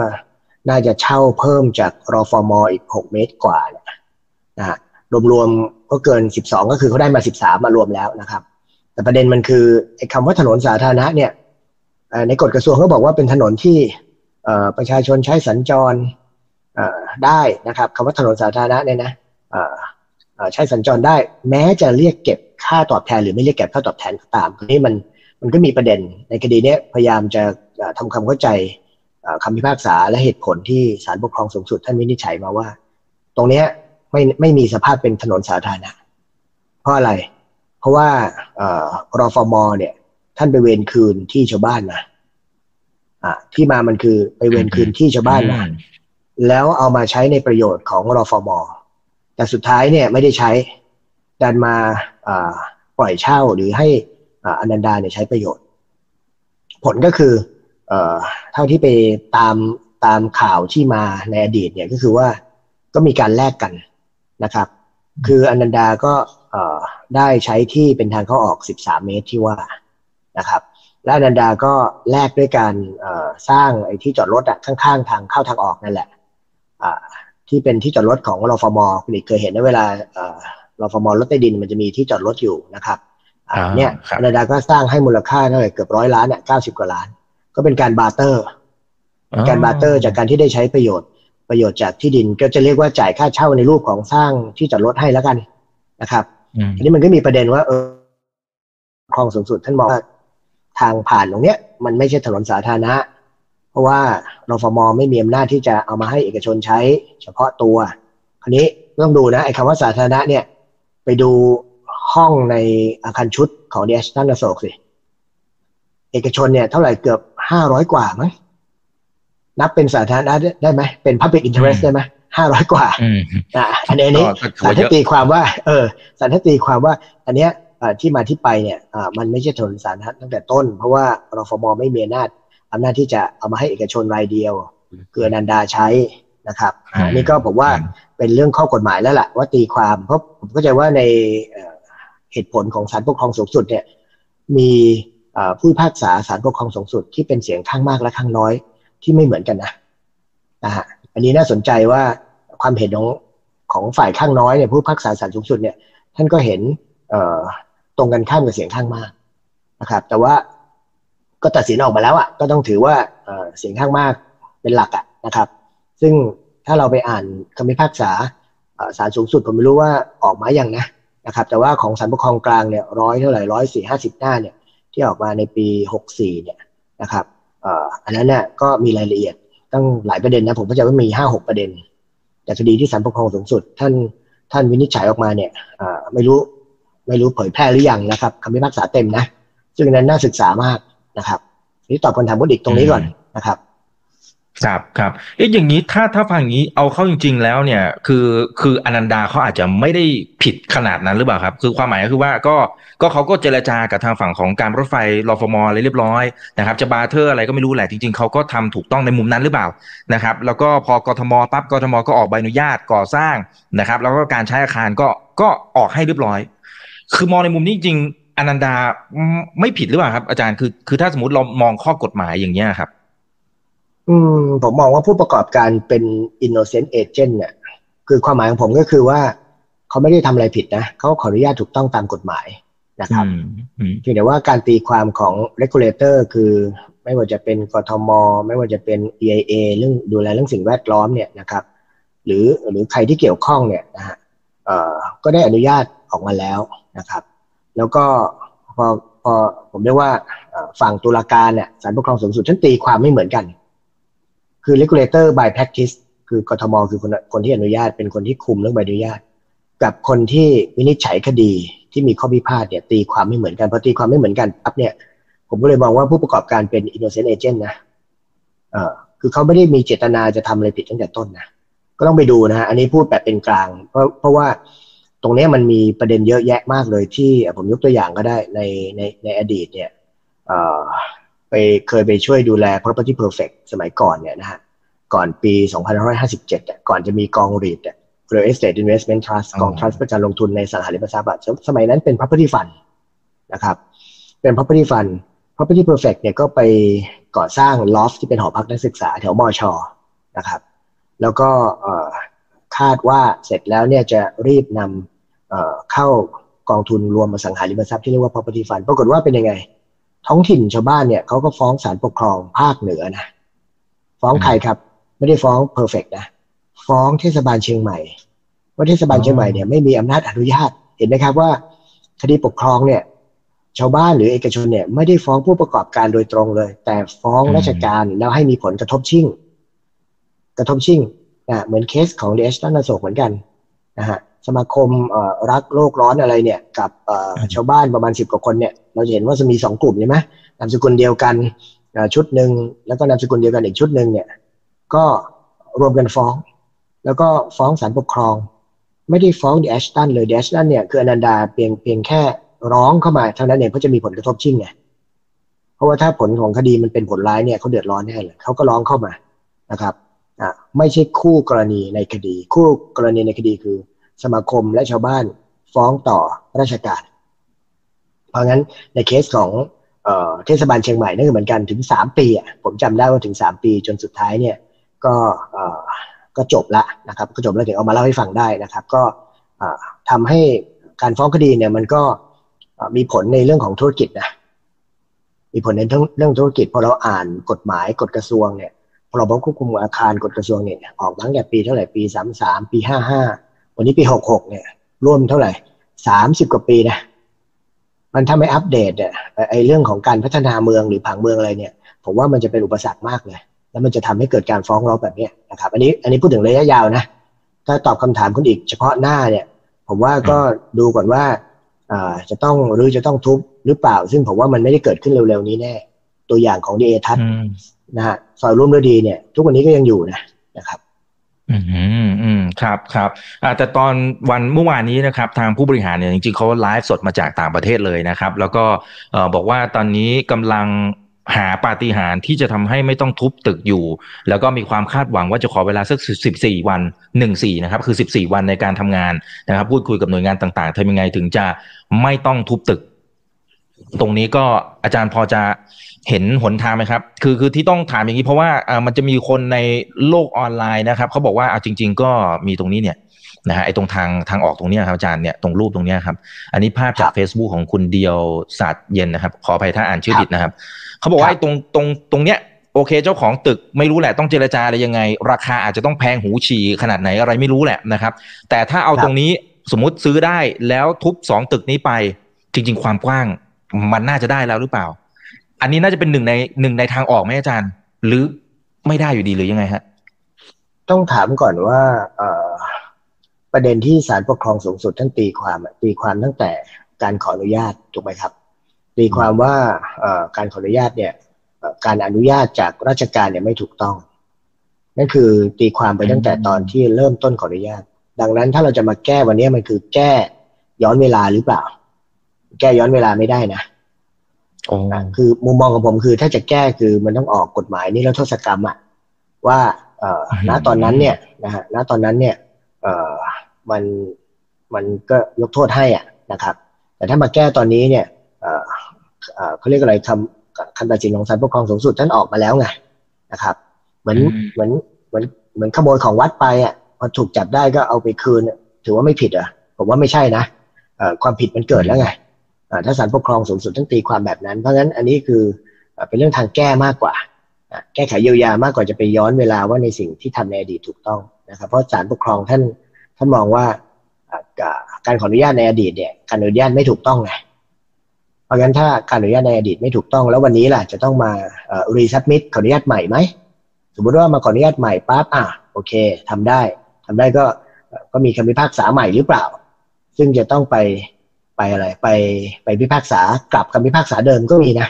น่าจะเช่าเพิ่มจากรอฟอร์มออีกหกเมตรกว่าเนี่ยนะฮะรวมๆก็เกินสิบสองก็คือเขาได้มาสิบสามมารวมแล้วนะครับ แต่ประเด็นมันคือไอ้คำว่าถนนสาธารณะเนี่ย ในกฎกระทรวงเขาบอกว่าเป็นถนนที่ประชาชนใช้สัญจรได้นะครับคำว่าถนนสาธารณะเนี่ยนะใช้สัญจรได้ แม้จะเรียกเก็บค่าตอบแทน หรือไม่เรียกเก็บค่าตอบแทนก็ตามทีนี้มันมันก็มีประเด็นในคดีนี้พยายามจะทำความเข้าใจคำพิพากษาและเหตุผลที่ศาลปกครองสูงสุดท่านวินิจฉัยมาว่า ตรงนี้ไม่ไม่มีสภาพเป็นถนนสาธารณะเพราะอะไร เพราะว่ารอฟมเนี่ย ท่านไปเวรคืนที่ชาวบ้านนะอ่าที่มามันคือไปเวรคืนที่ชาวบ้านนะแล้วเอามาใช้ในประโยชน์ของรอฟมแต่สุดท้ายเนี่ยไม่ได้ใช้ดันมาปล่อยเช่าหรือให้อนันดาเนี่ยใช้ประโยชน์ ผลก็คือเท่าที่ไปตามตามข่าวที่มาในอดีตเนี่ยก็คือว่าก็มีการแลกกันนะครับ คืออนันดาก็ได้ใช้ที่เป็นทางเข้าออก 13 เมตรที่ว่า นะครับและอนันดาก็แลกด้วยการสร้างไอ้ที่จอดรถอะข้างๆ ทางเข้าทางออกนั่นแหละที่เป็นที่จอดรถของรฟมคุณอีกเคยเห็นในเวลารฟมรถใต้ดินมันจะมีที่จอดรถอยู่นะครับเนี่ยอนาดาก็สร้างให้มูลค่าเท่าไหร่เกือบร้อยล้านเนี่ยเก้าสิบกว่าล้าน ก็เป็นการบาร์เตอร์การบาร์เตอร์จากการที่ได้ใช้ประโยชน์ประโยชน์จากที่ดินก็จะเรียกว่าจ่ายค่าเช่าในรูปของสร้างที่จอดรถให้แล้วกันนะครับอันนี้มันก็มีประเด็นว่าเออคลองสูงสุดท่านบอกว่า ทางผ่านตรงเนี้ยมันไม่ใช่ถนนสาธารณะ เพราะว่ารฟมไม่มีอำนาจที่จะเอามาให้เอกชนใช้เฉพาะตัวอันนี้ต้องดูนะไอ้คำว่าสาธารณะเนี่ยไปดูห้องในอาคารชุดของเดชตันอโศกสิเอกชนเนี่ยเท่าไหร่เกือบห้าร้อยกว่ามั้งนับเป็นสาธารณะได้ไหมเป็น public interest ได้ไหมห้าร้อยกว่าอ่าอันนี้นี้สารทตีความว่า เออสารทตีความว่า อันเนี้ย ที่มาที่ไปเนี่ยมันไม่ใช่ถนนสาธารณะตั้งแต่ต้น เพราะว่ารฟมไม่มีอำนาจอำนาจที่จะเอามาให้เอกชนรายเดียวเกือนันดาใช้นะครับอันนี้ก็ผมว่าเป็นเรื่องข้อกฎหมายแล้วแหละว่าตีความเพราะผมเข้าใจว่าในเหตุผลของศาลปกครองสูงสุดเนี่ยมีผู้พิพากษาศาลปกครองสูงสุดที่เป็นเสียงข้างมากและข้างน้อยที่ไม่เหมือนกันนะนะฮะอันนี้น่าสนใจว่าความเห็นของของฝ่ายข้างน้อยเนี่ยผู้พิพากษาศาลสูงสุดเนี่ยท่านก็เห็น ตรงกันข้ามกับเสียงข้างมากนะครับ แต่ว่าก็ตัดสินออกมาแล้วอะก็ต้องถือว่าเสียงข้างมากเป็นหลักอะนะครับ ซึ่งถ้าเราไปอ่านคำพิพากษาศาลสูงสุดผมไม่รู้ว่าออกมาอย่างนะนะครับ แต่ว่าของศาลปกครองกลางเนี่ยร้อยเท่าไหร่ร้อยสี่ห้าสิบหน้าเนี่ยที่ออกมาในปีหกสี่เนี่ยนะครับอันนั้นเนี่ยก็มีรายละเอียดตั้งหลายประเด็นนะผมก็จะว่ามีห้าหกประเด็น แต่คดีที่ศาลปกครองสูงสุด ท่านท่านวินิจฉัยออกมาเนี่ยไม่รู้ ไม่รู้เผยแพร่หรือยังนะครับคำพิพากษาเต็มนะซึ่งนั้นน่าศึกษามากนะครับ นี่ตอบคำถามคุณอีกตรงนี้ก่อนนะครับครับครับเอ๊ะอย่างนี้ถ้าถ้าฟังอย่างนี้เอาเข้าจริง ๆ แล้วเนี่ย คือคืออนันดาเขาอาจจะไม่ได้ผิดขนาดนั้นหรือเปล่าครับ คือความหมายก็คือว่าก็ก็เขาก็เจรจากับทางฝั่งของการรถไฟรอฟมออะไรเรียบร้อยนะครับจะ barter อะไรก็ไม่รู้แหละจริง ๆเขาก็ทำถูกต้องในมุมนั้นหรือเปล่านะครับ แล้วก็พอกทมปั๊บกทมก็ออกใบอนุญาตก่อสร้างนะครับ แล้วก็การใช้อาคารก็ก็ออกให้เรียบร้อย คือมองในมุมนี้จริงอนันดาไม่ผิดหรือเปล่าครับ อาจารย์คือคือถ้าสมมติเรามองข้อกฎหมายอย่างเงี้ยครับ อืม ผมมองว่าผู้ประกอบการเป็น innocent agent เนี่ย คือความหมายของผมก็คือว่า เขาไม่ได้ทำอะไรผิดนะเขาขออนุญาตถูกต้องตามกฎหมายนะครับเพียงแต่ว่าการตีความของ regulator คือไม่ว่าจะเป็นกทม ไม่ว่าจะเป็น EIA เรื่องดูแลเรื่องสิ่งแวดล้อมเนี่ยนะครับ หรือหรือใครที่เกี่ยวข้องเนี่ยนะฮะเอ่อก็ได้อนุญาตออกมาแล้ว นะครับ แล้วก็พอพอผมเรียกว่าฝั่งตุลาการเนี่ยศาลปกครองสูงสุดท่านตีความไม่เหมือนกัน คือ regulator by practice คือกทมคือคนคนที่อนุญาตเป็นคนที่คุมเรื่องใบอนุญาต กับคนที่วินิจฉัยคดีที่มีข้อพิพาทเนี่ยตีความไม่เหมือนกันพอตีความไม่เหมือนกันปั๊บเนี่ย ผมก็เลยมองว่าผู้ประกอบการเป็น innocent agent นะเออคือเขาไม่ได้มีเจตนาจะทำอะไรผิดตั้งแต่ต้นนะก็ต้องไปดูนะฮะอันนี้พูดแบบเป็นกลาง เพราะเพราะว่า ตรงนี้มันมีประเด็นเยอะแยะมากเลยที่ผมยกตัวอย่างก็ได้ในในในอดีตเนี่ยไปเคยไปช่วยดูแล property perfect สมัยก่อนเนี่ยนะฮะก่อนปี 2557 ก่อนจะมีกองรีด real estate investment trust กอง trust ประจำลงทุนในสังหาริมทรัพย์สมัยนั้นเป็น property fund นะครับเป็น property fund property perfect เนี่ยก็ไปก่อสร้าง loft ที่เป็นหอพักนักศึกษาแถวมอชอนะครับ แล้วก็คาดว่าเสร็จแล้วเนี่ยจะรีบนำ เข้ากองทุนรวมอสังหาริมทรัพย์ที่เรียกว่า property fund ปรากฏว่าเป็นยังไง ท้องถิ่นชาวบ้านเนี่ยเขาก็ฟ้องศาลปกครองภาคเหนือนะ ฟ้องใครครับ ไม่ได้ฟ้องเพอร์เฟกนะ ฟ้องเทศบาลเชียงใหม่ ว่าเทศบาลเชียงใหม่เนี่ยไม่มีอำนาจอนุญาต เห็นไหมครับว่า คดีปกครองเนี่ย ชาวบ้านหรือเอกชนเนี่ยไม่ได้ฟ้องผู้ประกอบการโดยตรงเลย แต่ฟ้องราชการแล้วให้มีผลกระทบชิ่ง กระทบชิ่งนะเหมือนเคสของเดชตันโศกเหมือนกันนะฮะ สมาคมรักโลกร้อนอะไรเนี่ย กับชาวบ้านประมาณสิบกว่าคนเนี่ยเราจะเห็นว่าจะมีสองกลุ่มใช่ไหมนามสกุลเดียวกันชุดหนึ่งแล้วก็นามสกุลเดียวกันอีกชุดหนึ่งเนี่ย ก็รวมกันฟ้อง แล้วก็ฟ้องศาลปกครอง ไม่ได้ฟ้องเดชตันเลยเดชตันเนี่ยคืออนันดาเพียงเพียงแค่ร้องเข้ามาเท่านั้นเองเพราะจะมีผลกระทบชิ่งไงเพราะว่าถ้าผลของคดีมันเป็นผลร้ายเนี่ยเขาเดือดร้อนแน่เลยเขาก็ร้องเข้ามานะครับอ่าไม่ใช่คู่กรณีในคดี คู่กรณีในคดีคือ สมาคมและชาวบ้านฟ้องต่อราชการ เพราะงั้นในเคสของเทศบาลเชียงใหม่นั่นคือเหมือนกันถึงสามปีผมจำได้ว่าถึงสามปีจนสุดท้ายเนี่ยก็ก็จบละนะครับก็จบแล้วเดี๋ยวเอามาเล่าให้ฟังได้นะครับ ก็ทำให้การฟ้องคดีเนี่ยมันก็มีผลในเรื่องของธุรกิจนะมีผลในเรื่องธุรกิจพอเราอ่านกฎหมายกฎกระทรวงเนี่ยพรบควบคุมอาคารกฎกระทรวงเนี่ยออกตั้งแต่ปีเท่าไหร่ปีสามสามปีห้าห้า วันนี้ปีหกหกเนี่ย ร่วมเท่าไหร่สามสิบกว่าปีนะมันถ้าไม่อัปเดตเนี่ยไอ้เรื่องของการพัฒนาเมืองหรือผังเมืองอะไรเนี่ย ผมว่ามันจะเป็นอุปสรรคมากเลยแล้วมันจะทำให้เกิดการฟ้องร้องแบบนี้นะครับ อันนี้อันนี้พูดถึงระยะยาวนะถ้าตอบคำถามคุณอีกเฉพาะหน้าเนี่ย ผมว่าก็ดูก่อนว่าอ่าจะต้องหรือจะต้องทุบหรือเปล่า ซึ่งผมว่ามันไม่ได้เกิดขึ้นเร็วๆนี้แน่ ตัวอย่างของดีเอทัศนะฮะซอยร่วมฤดีเนี่ย ทุกวันนี้ก็ยังอยู่นะนะครับ อืมอืมครับครับแต่ตอนวันเมื่อวานนี้นะครับ ทางผู้บริหารเนี่ยจริงๆเขาไลฟ์สดมาจากต่างประเทศเลยนะครับ แล้วก็บอกว่าตอนนี้กำลังหาปาฏิหาริย์ที่จะทำให้ไม่ต้องทุบตึกอยู่ แล้วก็มีความคาดหวังว่าจะขอเวลาสักสิบสี่วันหนึ่งสี่นะครับ คือสิบสี่วันในการทำงานนะครับ พูดคุยกับหน่วยงานต่างๆทำยังไงถึงจะไม่ต้องทุบตึก ตรงนี้ก็อาจารย์พอจะเห็นหนทางไหมครับ คือคือที่ต้องถามอย่างนี้เพราะว่าอ่ามันจะมีคนในโลกออนไลน์นะครับเขาบอกว่าเอาจริง ๆ ก็มีตรงนี้เนี่ยนะฮะไอ้ตรงทางทางออกตรงนี้ครับอาจารย์เนี่ยตรงรูปตรงนี้ครับ อันนี้ภาพจาก Facebook ของคุณเดียวศาสตร์เย็นนะครับ ขออภัยถ้าอ่านชื่อผิดนะครับเขาบอกว่าไอ้ตรงตรงตรงเนี้ยโอเค เจ้าของตึกไม่รู้แหละต้องเจรจาอะไรยังไง ราคาอาจจะต้องแพงหูฉี่ขนาดไหนอะไรไม่รู้แหละนะครับ แต่ถ้าเอาครับตรงนี้สมมติซื้อได้แล้วทุบสองตึกนี้ไป จริง ๆ ความกว้าง มันน่าจะได้แล้วหรือเปล่า อันนี้น่าจะเป็นหนึ่งในหนึ่งในทางออกไหมอาจารย์ หรือไม่ได้อยู่ดีหรือยังไงฮะ ต้องถามก่อนว่าเอ่อประเด็นที่ศาลปกครองสูงสุดท่านตีความอะตีความตั้งแต่การขออนุญาตถูกไหมครับ ตีความว่าเอ่อการขออนุญาตเนี่ยเอ่อการอนุญาตจากราชการเนี่ยไม่ถูกต้อง นั่นคือตีความไปตั้งแต่ตอนที่เริ่มต้นขออนุญาต ดังนั้นถ้าเราจะมาแก้วันนี้มันคือแก้ย้อนเวลาหรือเปล่า แก้ย้อนเวลาไม่ได้นะอ๋ออะคือมุมมองของผมคือถ้าจะแก้คือมันต้องออกกฎหมายนิรโทษกรรมอะว่าเอ่อณตอนนั้นเนี่ยนะฮะณตอนนั้นเนี่ยเอ่อมันมันก็ยกโทษให้อะนะครับ แต่ถ้ามาแก้ตอนนี้เนี่ยเอ่อเอ่อเขาเรียกอะไรคำคำตัดสินของศาลปกครองสูงสุดท่านออกมาแล้วไงนะครับ เหมือนอืมเหมือนเหมือนเหมือนขโมยของวัดไปอะพอถูกจับได้ก็เอาไปคืนอะถือว่าไม่ผิดเหรอะผมว่าไม่ใช่นะเอ่อความผิดมันเกิดแล้วไงอ่า ถ้าศาลปกครองสูงสุดต้องตีความแบบนั้น เพราะฉะนั้นอันนี้คือเป็นเรื่องทางแก้มากกว่า แก้ไขเยียวยามากกว่าจะไปย้อนเวลาว่าในสิ่งที่ทำในอดีตถูกต้องนะครับ เพราะศาลปกครองท่านท่านมองว่าการขออนุญาตในอดีตเนี่ยการอนุญาตไม่ถูกต้องไงเพราะงั้นถ้าการอนุญาตในอดีตไม่ถูกต้องแล้ววันนี้ล่ะจะต้องมา resubmit ขออนุญาตใหม่ไหมสมมติว่ามาขออนุญาตใหม่ปั๊บอะโอเคทำได้ทำได้ก็ก็มีคำพิพากษาใหม่หรือเปล่า ซึ่งจะต้องไป ไปอะไรไปไปพิพากษากลับคำพิพากษาเดิมก็มีนะ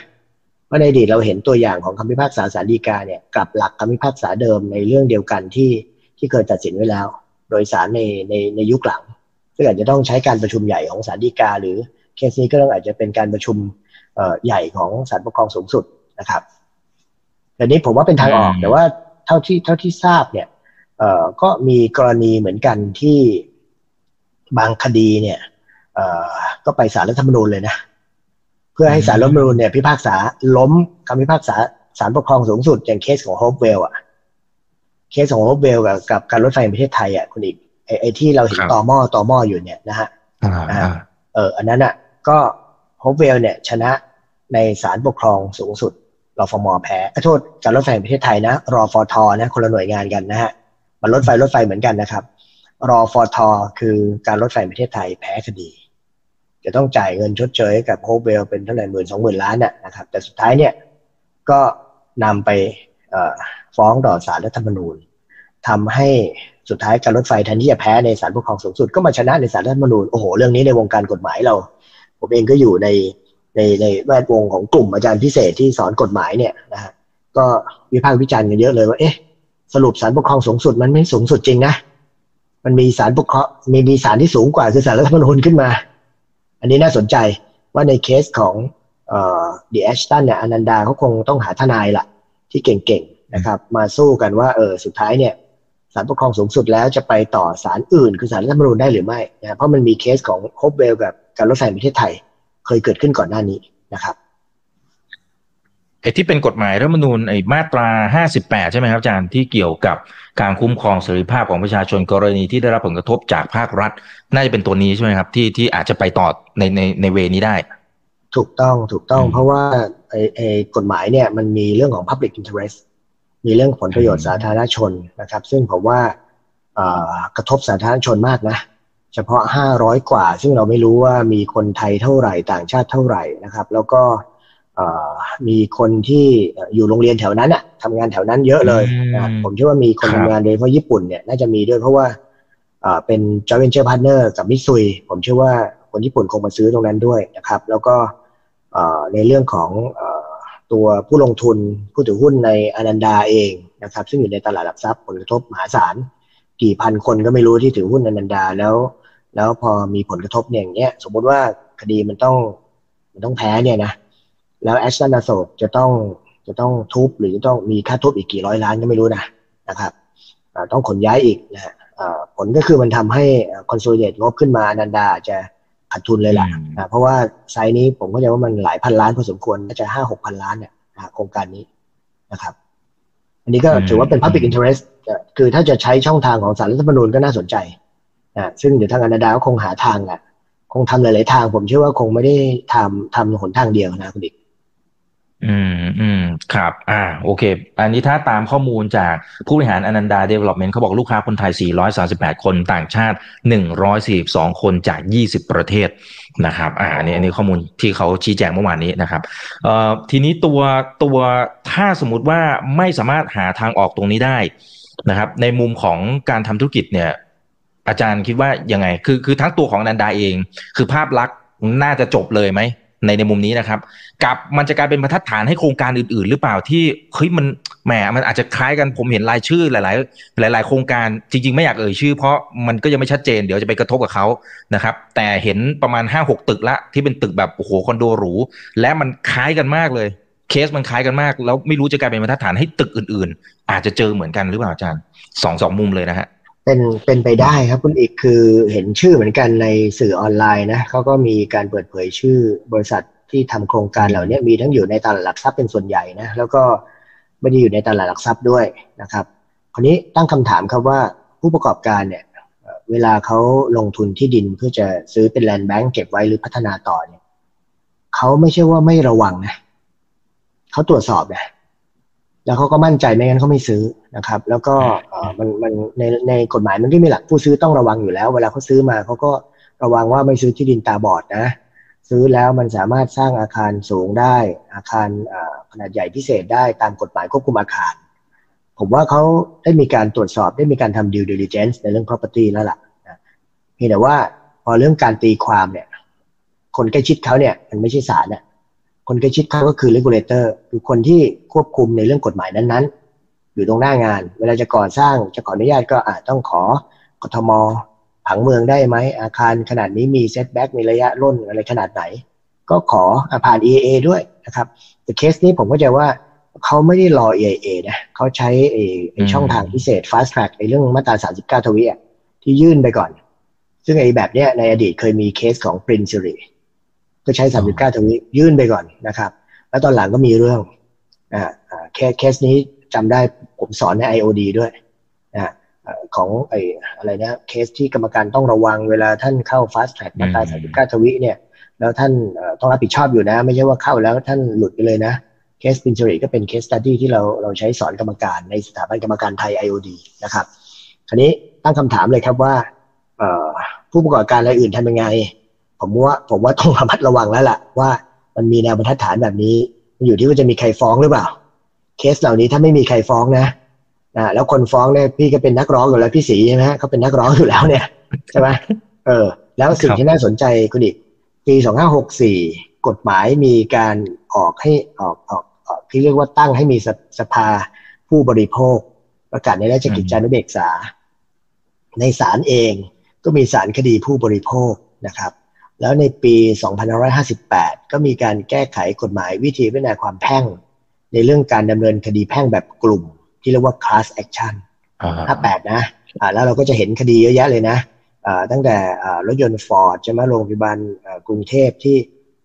เพราะในอดีตเราเห็นตัวอย่างของคำพิพากษาศาลฎีกาเนี่ยกลับหลักคำพิพากษาเดิมในเรื่องเดียวกันที่ที่เคยตัดสินไว้แล้ว โดยศาลในในในยุคหลังซึ่งอาจจะต้องใช้การประชุมใหญ่ของศาลฎีกา หรือเคสนี้ก็ต้องอาจจะเป็นการประชุมเอ่อใหญ่ของศาลปกครองสูงสุดนะครับแต่นี้ผมว่าเป็นทางออกอืมแต่ว่าเท่าที่เท่าที่ทราบเนี่ยเอ่อก็มีกรณีเหมือนกันที่บางคดีเนี่ยเอ่อ ก็ไปศาลรัฐธรรมนูญเลยนะ เพื่อให้ศาลรัฐธรรมนูญเนี่ยพิพากษาล้มคำพิพากษาศาลปกครองสูงสุด อย่างเคสของโฮปเวลอะเคสของโฮปเวลกับกับการรถไฟแห่งประเทศไทยอะคุณเอกไอ้ไอ้ที่เราเห็นครับต่อหม้อต่อหม้ออยู่เนี่ยนะฮะอ่าอ่าเออ อันนั้นอะ ก็โฮปเวลเนี่ย ชนะในศาลปกครองสูงสุดรฟมแพ้ขอโทษการรถไฟแห่งประเทศไทยนะรฟทนะคนละหน่วยงานกันนะฮะมันรถไฟรถไฟเหมือนกันนะครับรอฟทคือการรถไฟแห่งประเทศไทยแพ้คดี จะต้องจ่ายเงินชดเชยให้กับโฮเวลเป็นเท่าไหร่หมื่นสองหมื่นล้านน่ะนะครับแต่สุดท้ายเนี่ยก็นำไปฟ้องต่อศาลรัฐธรรมนูญทำให้สุดท้ายการรถไฟแทนที่จะแพ้ในศาลปกครองสูงสุดก็มาชนะในศาลรัฐธรรมนูญโอ้โหเรื่องนี้ในวงการกฎหมายเรา ผมเองก็อยู่ในในในแวดวงของกลุ่มอาจารย์พิเศษที่สอนกฎหมายเนี่ยนะฮะก็วิพากษ์วิจารณ์กันเยอะเลยว่าเอ๊ะสรุปศาลปกครองสูงสุดมันไม่สูงสุดจริงนะมันมีศาลปกครองมีมีศาลที่สูงกว่าคือศาลรัฐธรรมนูญขึ้นมา อันนี้น่าสนใจว่าในเคสของเอ่อ The Ashton เนี่ยอนันดาเขาคงต้องหาทนายละที่เก่งๆนะครับ มาสู้กันว่าเออสุดท้ายเนี่ยศาลปกครองสูงสุดแล้วจะไปต่อศาลอื่น คือศาลรัฐธรรมนูญได้หรือไม่นะเพราะมันมีเคสของโฮปเวลกับการรถไฟประเทศไทย เคยเกิดขึ้นก่อนหน้านี้นะครับไอ้ที่เป็นกฎหมายรัฐธรรมนูญไอ้มาตราห้าสิบแปดใช่ไหมครับอาจารย์ที่เกี่ยวกับ การคุ้มครองเสรีภาพของประชาชนกรณีที่ได้รับผลกระทบจากภาครัฐ น่าจะเป็นตัวนี้ใช่ไหมครับ ที่ที่อาจจะไปต่อในในในเวนี้ได้ ถูกต้องถูกต้องอืมเพราะว่าไอ้ไอ้กฎหมายเนี่ยมันมีเรื่องของ public interest มีเรื่องผลประโยชน์อืมสาธารณชนนะครับ ซึ่งผมว่าเอ่อกระทบสาธารณชนมากนะ เฉพาะ 500 กว่า ซึ่งเราไม่รู้ว่ามีคนไทยเท่าไหร่ต่างชาติเท่าไหร่นะครับ แล้วก็เอ่อ มีคนที่อยู่โรงเรียนแถวนั้นอะทำงานแถวนั้นเยอะเลยนะครับอืมผมเชื่อว่ามีคนครับทำงานโดยเฉพาะญี่ปุ่นเนี่ยน่าจะมีด้วยเพราะว่าเอ่อเป็น joint venture partner กับมิตซุยผมเชื่อว่าคนญี่ปุ่นคงมาซื้อตรงนั้นด้วยนะครับ แล้วก็เอ่อในเรื่องของเอ่อตัวผู้ลงทุนผู้ถือหุ้นในอนันดาเองนะครับ ซึ่งอยู่ในตลาดหลักทรัพย์ผลกระทบมหาศาลกี่พันคนก็ไม่รู้ที่ถือหุ้นอนันดาแล้ว แล้วพอมีผลกระทบเนี่ยอย่างเงี้ย สมมุติว่าคดีมันต้องมันต้องแพ้เนี่ยนะ แล้วแอชตันอโศกจะต้องจะต้องทุบหรือจะต้องมีค่าทุบอีกกี่ร้อยล้านก็ไม่รู้นะนะครับอ่าต้องขนย้ายอีกนะฮะอ่าผลก็คือมันทำให้ consolidate งบขึ้นมาอนันดาอาจจะขาดทุนเลยแหละอืมนะเพราะว่าไซส์นี้ผมก็จะว่ามันหลายพันล้านพอสมควรน่าจะห้าหกพันล้านเนี่ยนะฮะโครงการนี้นะครับ อันนี้ก็ถือว่าเป็น public interest เอ่อคือถ้าจะใช้ช่องทางของศาลรัฐธรรมนูญก็น่าสนใจนะซึ่งเดี๋ยวทางอนันดาก็คงหาทางแหละคงทำหลาย ๆ ทาง ผมเชื่อว่าคงไม่ได้ทำทำหนทางเดียวนะคุณเอก อืมอืมครับ อ่า โอเค อันนี้ถ้าตามข้อมูลจากผู้บริหารอนันดาเดเวล็อปเมนต์เขาบอกลูกค้าคนไทย 438 คนต่างชาติ 142 คนจาก 20 ประเทศนะครับ อ่าอันนี้อันนี้ข้อมูลที่เขาชี้แจงเมื่อวานนี้นะครับ เอ่อทีนี้ตัวตัวถ้าสมมติว่าไม่สามารถหาทางออกตรงนี้ได้นะครับ ในมุมของการทำธุรกิจเนี่ย อาจารย์คิดว่ายังไง คือคือทั้งตัวของอนันดาเอง คือภาพลักษณ์น่าจะจบเลยไหม ในในมุมนี้นะครับกับมันจะกลายเป็นบรรทัดฐานให้โครงการอื่น ๆ หรือเปล่าที่เฮ้ยมันแหมมันอาจจะคล้ายกันผมเห็นรายชื่อหลาย ๆ หลาย ๆ โครงการจริง ๆ ไม่อยากเอ่ยชื่อ เพราะมันก็ยังไม่ชัดเจนเดี๋ยวจะไปกระทบกับเขานะครับ แต่เห็นประมาณ 5 6 ตึกละที่เป็นตึกแบบโอ้โหคอนโดหรูและมันคล้ายกันมากเลย เคสมันคล้ายกันมาก แล้วไม่รู้จะกลายเป็นบรรทัดฐานให้ตึกอื่น ๆ อาจจะเจอเหมือนกันหรือเปล่าอาจารย์สองสองมุมเลยนะฮะ เป็นเป็นไปได้ครับคุณอีกคือเห็นชื่อเหมือนกันในสื่อออนไลน์นะเขาก็มีการเปิดเผยชื่อบริษัทที่ทำโครงการเหล่านี้มีทั้งอยู่ในตลาดหลักทรัพย์เป็นส่วนใหญ่นะแล้วก็ไม่ได้อยู่ในตลาดหลักทรัพย์ด้วยนะครับคราวนี้ตั้งคำถามครับว่าผู้ประกอบการเนี่ยเวลาเขาลงทุนที่ดินเพื่อจะซื้อเป็นแลนด์แบงก์เก็บไว้หรือพัฒนาต่อเนี่ยเขาไม่ใช่ว่าไม่ระวังนะเขาตรวจสอบนะ แล้วเขาก็มั่นใจไม่งั้นเขาไม่ซื้อนะครับ แล้วก็มันมันในในกฎหมายมันก็มีหลักผู้ซื้อต้องระวังอยู่แล้ว เวลาเขาซื้อมาเขาก็ระวังว่าไม่ซื้อที่ดินตาบอดนะ ซื้อแล้วมันสามารถสร้างอาคารสูงได้ อาคารขนาดใหญ่พิเศษได้ตามกฎหมายควบคุมอาคาร ผมว่าเขาได้มีการตรวจสอบได้มีการทำ due diligence ในเรื่อง property แล้วล่ะเพียงแต่ว่าพอเรื่องการตีความเนี่ย คนใกล้ชิดเขาเนี่ย มันไม่ใช่ศาลเนี่ย คนใกล้ชิดเขาก็คือ regulator คือคนที่ควบคุมในเรื่องกฎหมายนั้นๆ อยู่ตรงหน้างาน เวลาจะก่อสร้างจะขออนุญาตก็อาจต้องขอกทม ผังเมืองได้ไหม อาคารขนาดนี้มีเซตแบ็กมีระยะร่นอะไรขนาดไหน ก็ขอผ่าน EAA ด้วยนะครับแต่เคสนี้ผมก็จะว่าเขาไม่ได้รอ EAA นะเขาใช้ช่องทางพิเศษ fast track ในเรื่องมาตรา39 ทวีที่ยื่นไปก่อน ซึ่งไอ้แบบเนี้ยในอดีตเคยมีเคสของ Prince ก็ใช้39ทวียื่นไปก่อนนะครับ แล้วตอนหลังก็มีเรื่องอ่าแค่เคสนี้จำได้ผมสอนใน IOD ด้วยนะของไอ้อะไรนะเคสที่กรรมการต้องระวังเวลาท่านเข้า fast track มาตรา39ทวีเนี่ยแล้วท่านต้องรับผิดชอบอยู่นะ ไม่ใช่ว่าเข้าแล้วท่านหลุดไปเลยนะเคสปินเชอรี่ก็เป็นเคสตัดดี้ที่เราเราใช้สอนกรรมการในสถาบันกรรมการไทย IOD นะครับ คราวนี้ตั้งคำถามเลยครับว่าผู้ประกอบการรายอื่นทำยังไง ผมว่าผมว่าต้องระมัดระวังแล้วล่ะว่ามันมีแนวบรรทัดฐานแบบนี้มันอยู่ที่ว่าจะมีใครฟ้องหรือเปล่า เคสเหล่านี้ถ้าไม่มีใครฟ้องนะนะแล้วคนฟ้องเนี่ยพี่ก็เป็นนักร้องอยู่แล้วพี่สีใช่ไหมเขาเป็นนักร้องอยู่แล้วเนี่ยใช่ไหมเออ แล้วสิ่งที่น่าสนใจคุณดิปีสองห้าหกสี่กฎหมายมีการออกให้ออกออกออกที่เรียกว่าตั้งให้มีสภาผู้บริโภค ประกาศในราชกิจจานุเบกษา ในศาลเองก็มีศาลคดีผู้บริโภคนะครับ แล้วในปี 2558 ก็มีการแก้ไขกฎหมายวิธีพิจารณาความแพ่ง ในเรื่องการดำเนินคดีแพ่งแบบกลุ่ม ที่เรียกว่า class action 58 นะแล้วเราก็จะเห็นคดีเยอะแยะเลยนะตั้งแต่รถยนต์ฟอร์ดใช่ไหมโรงพยาบาลกรุงเทพที่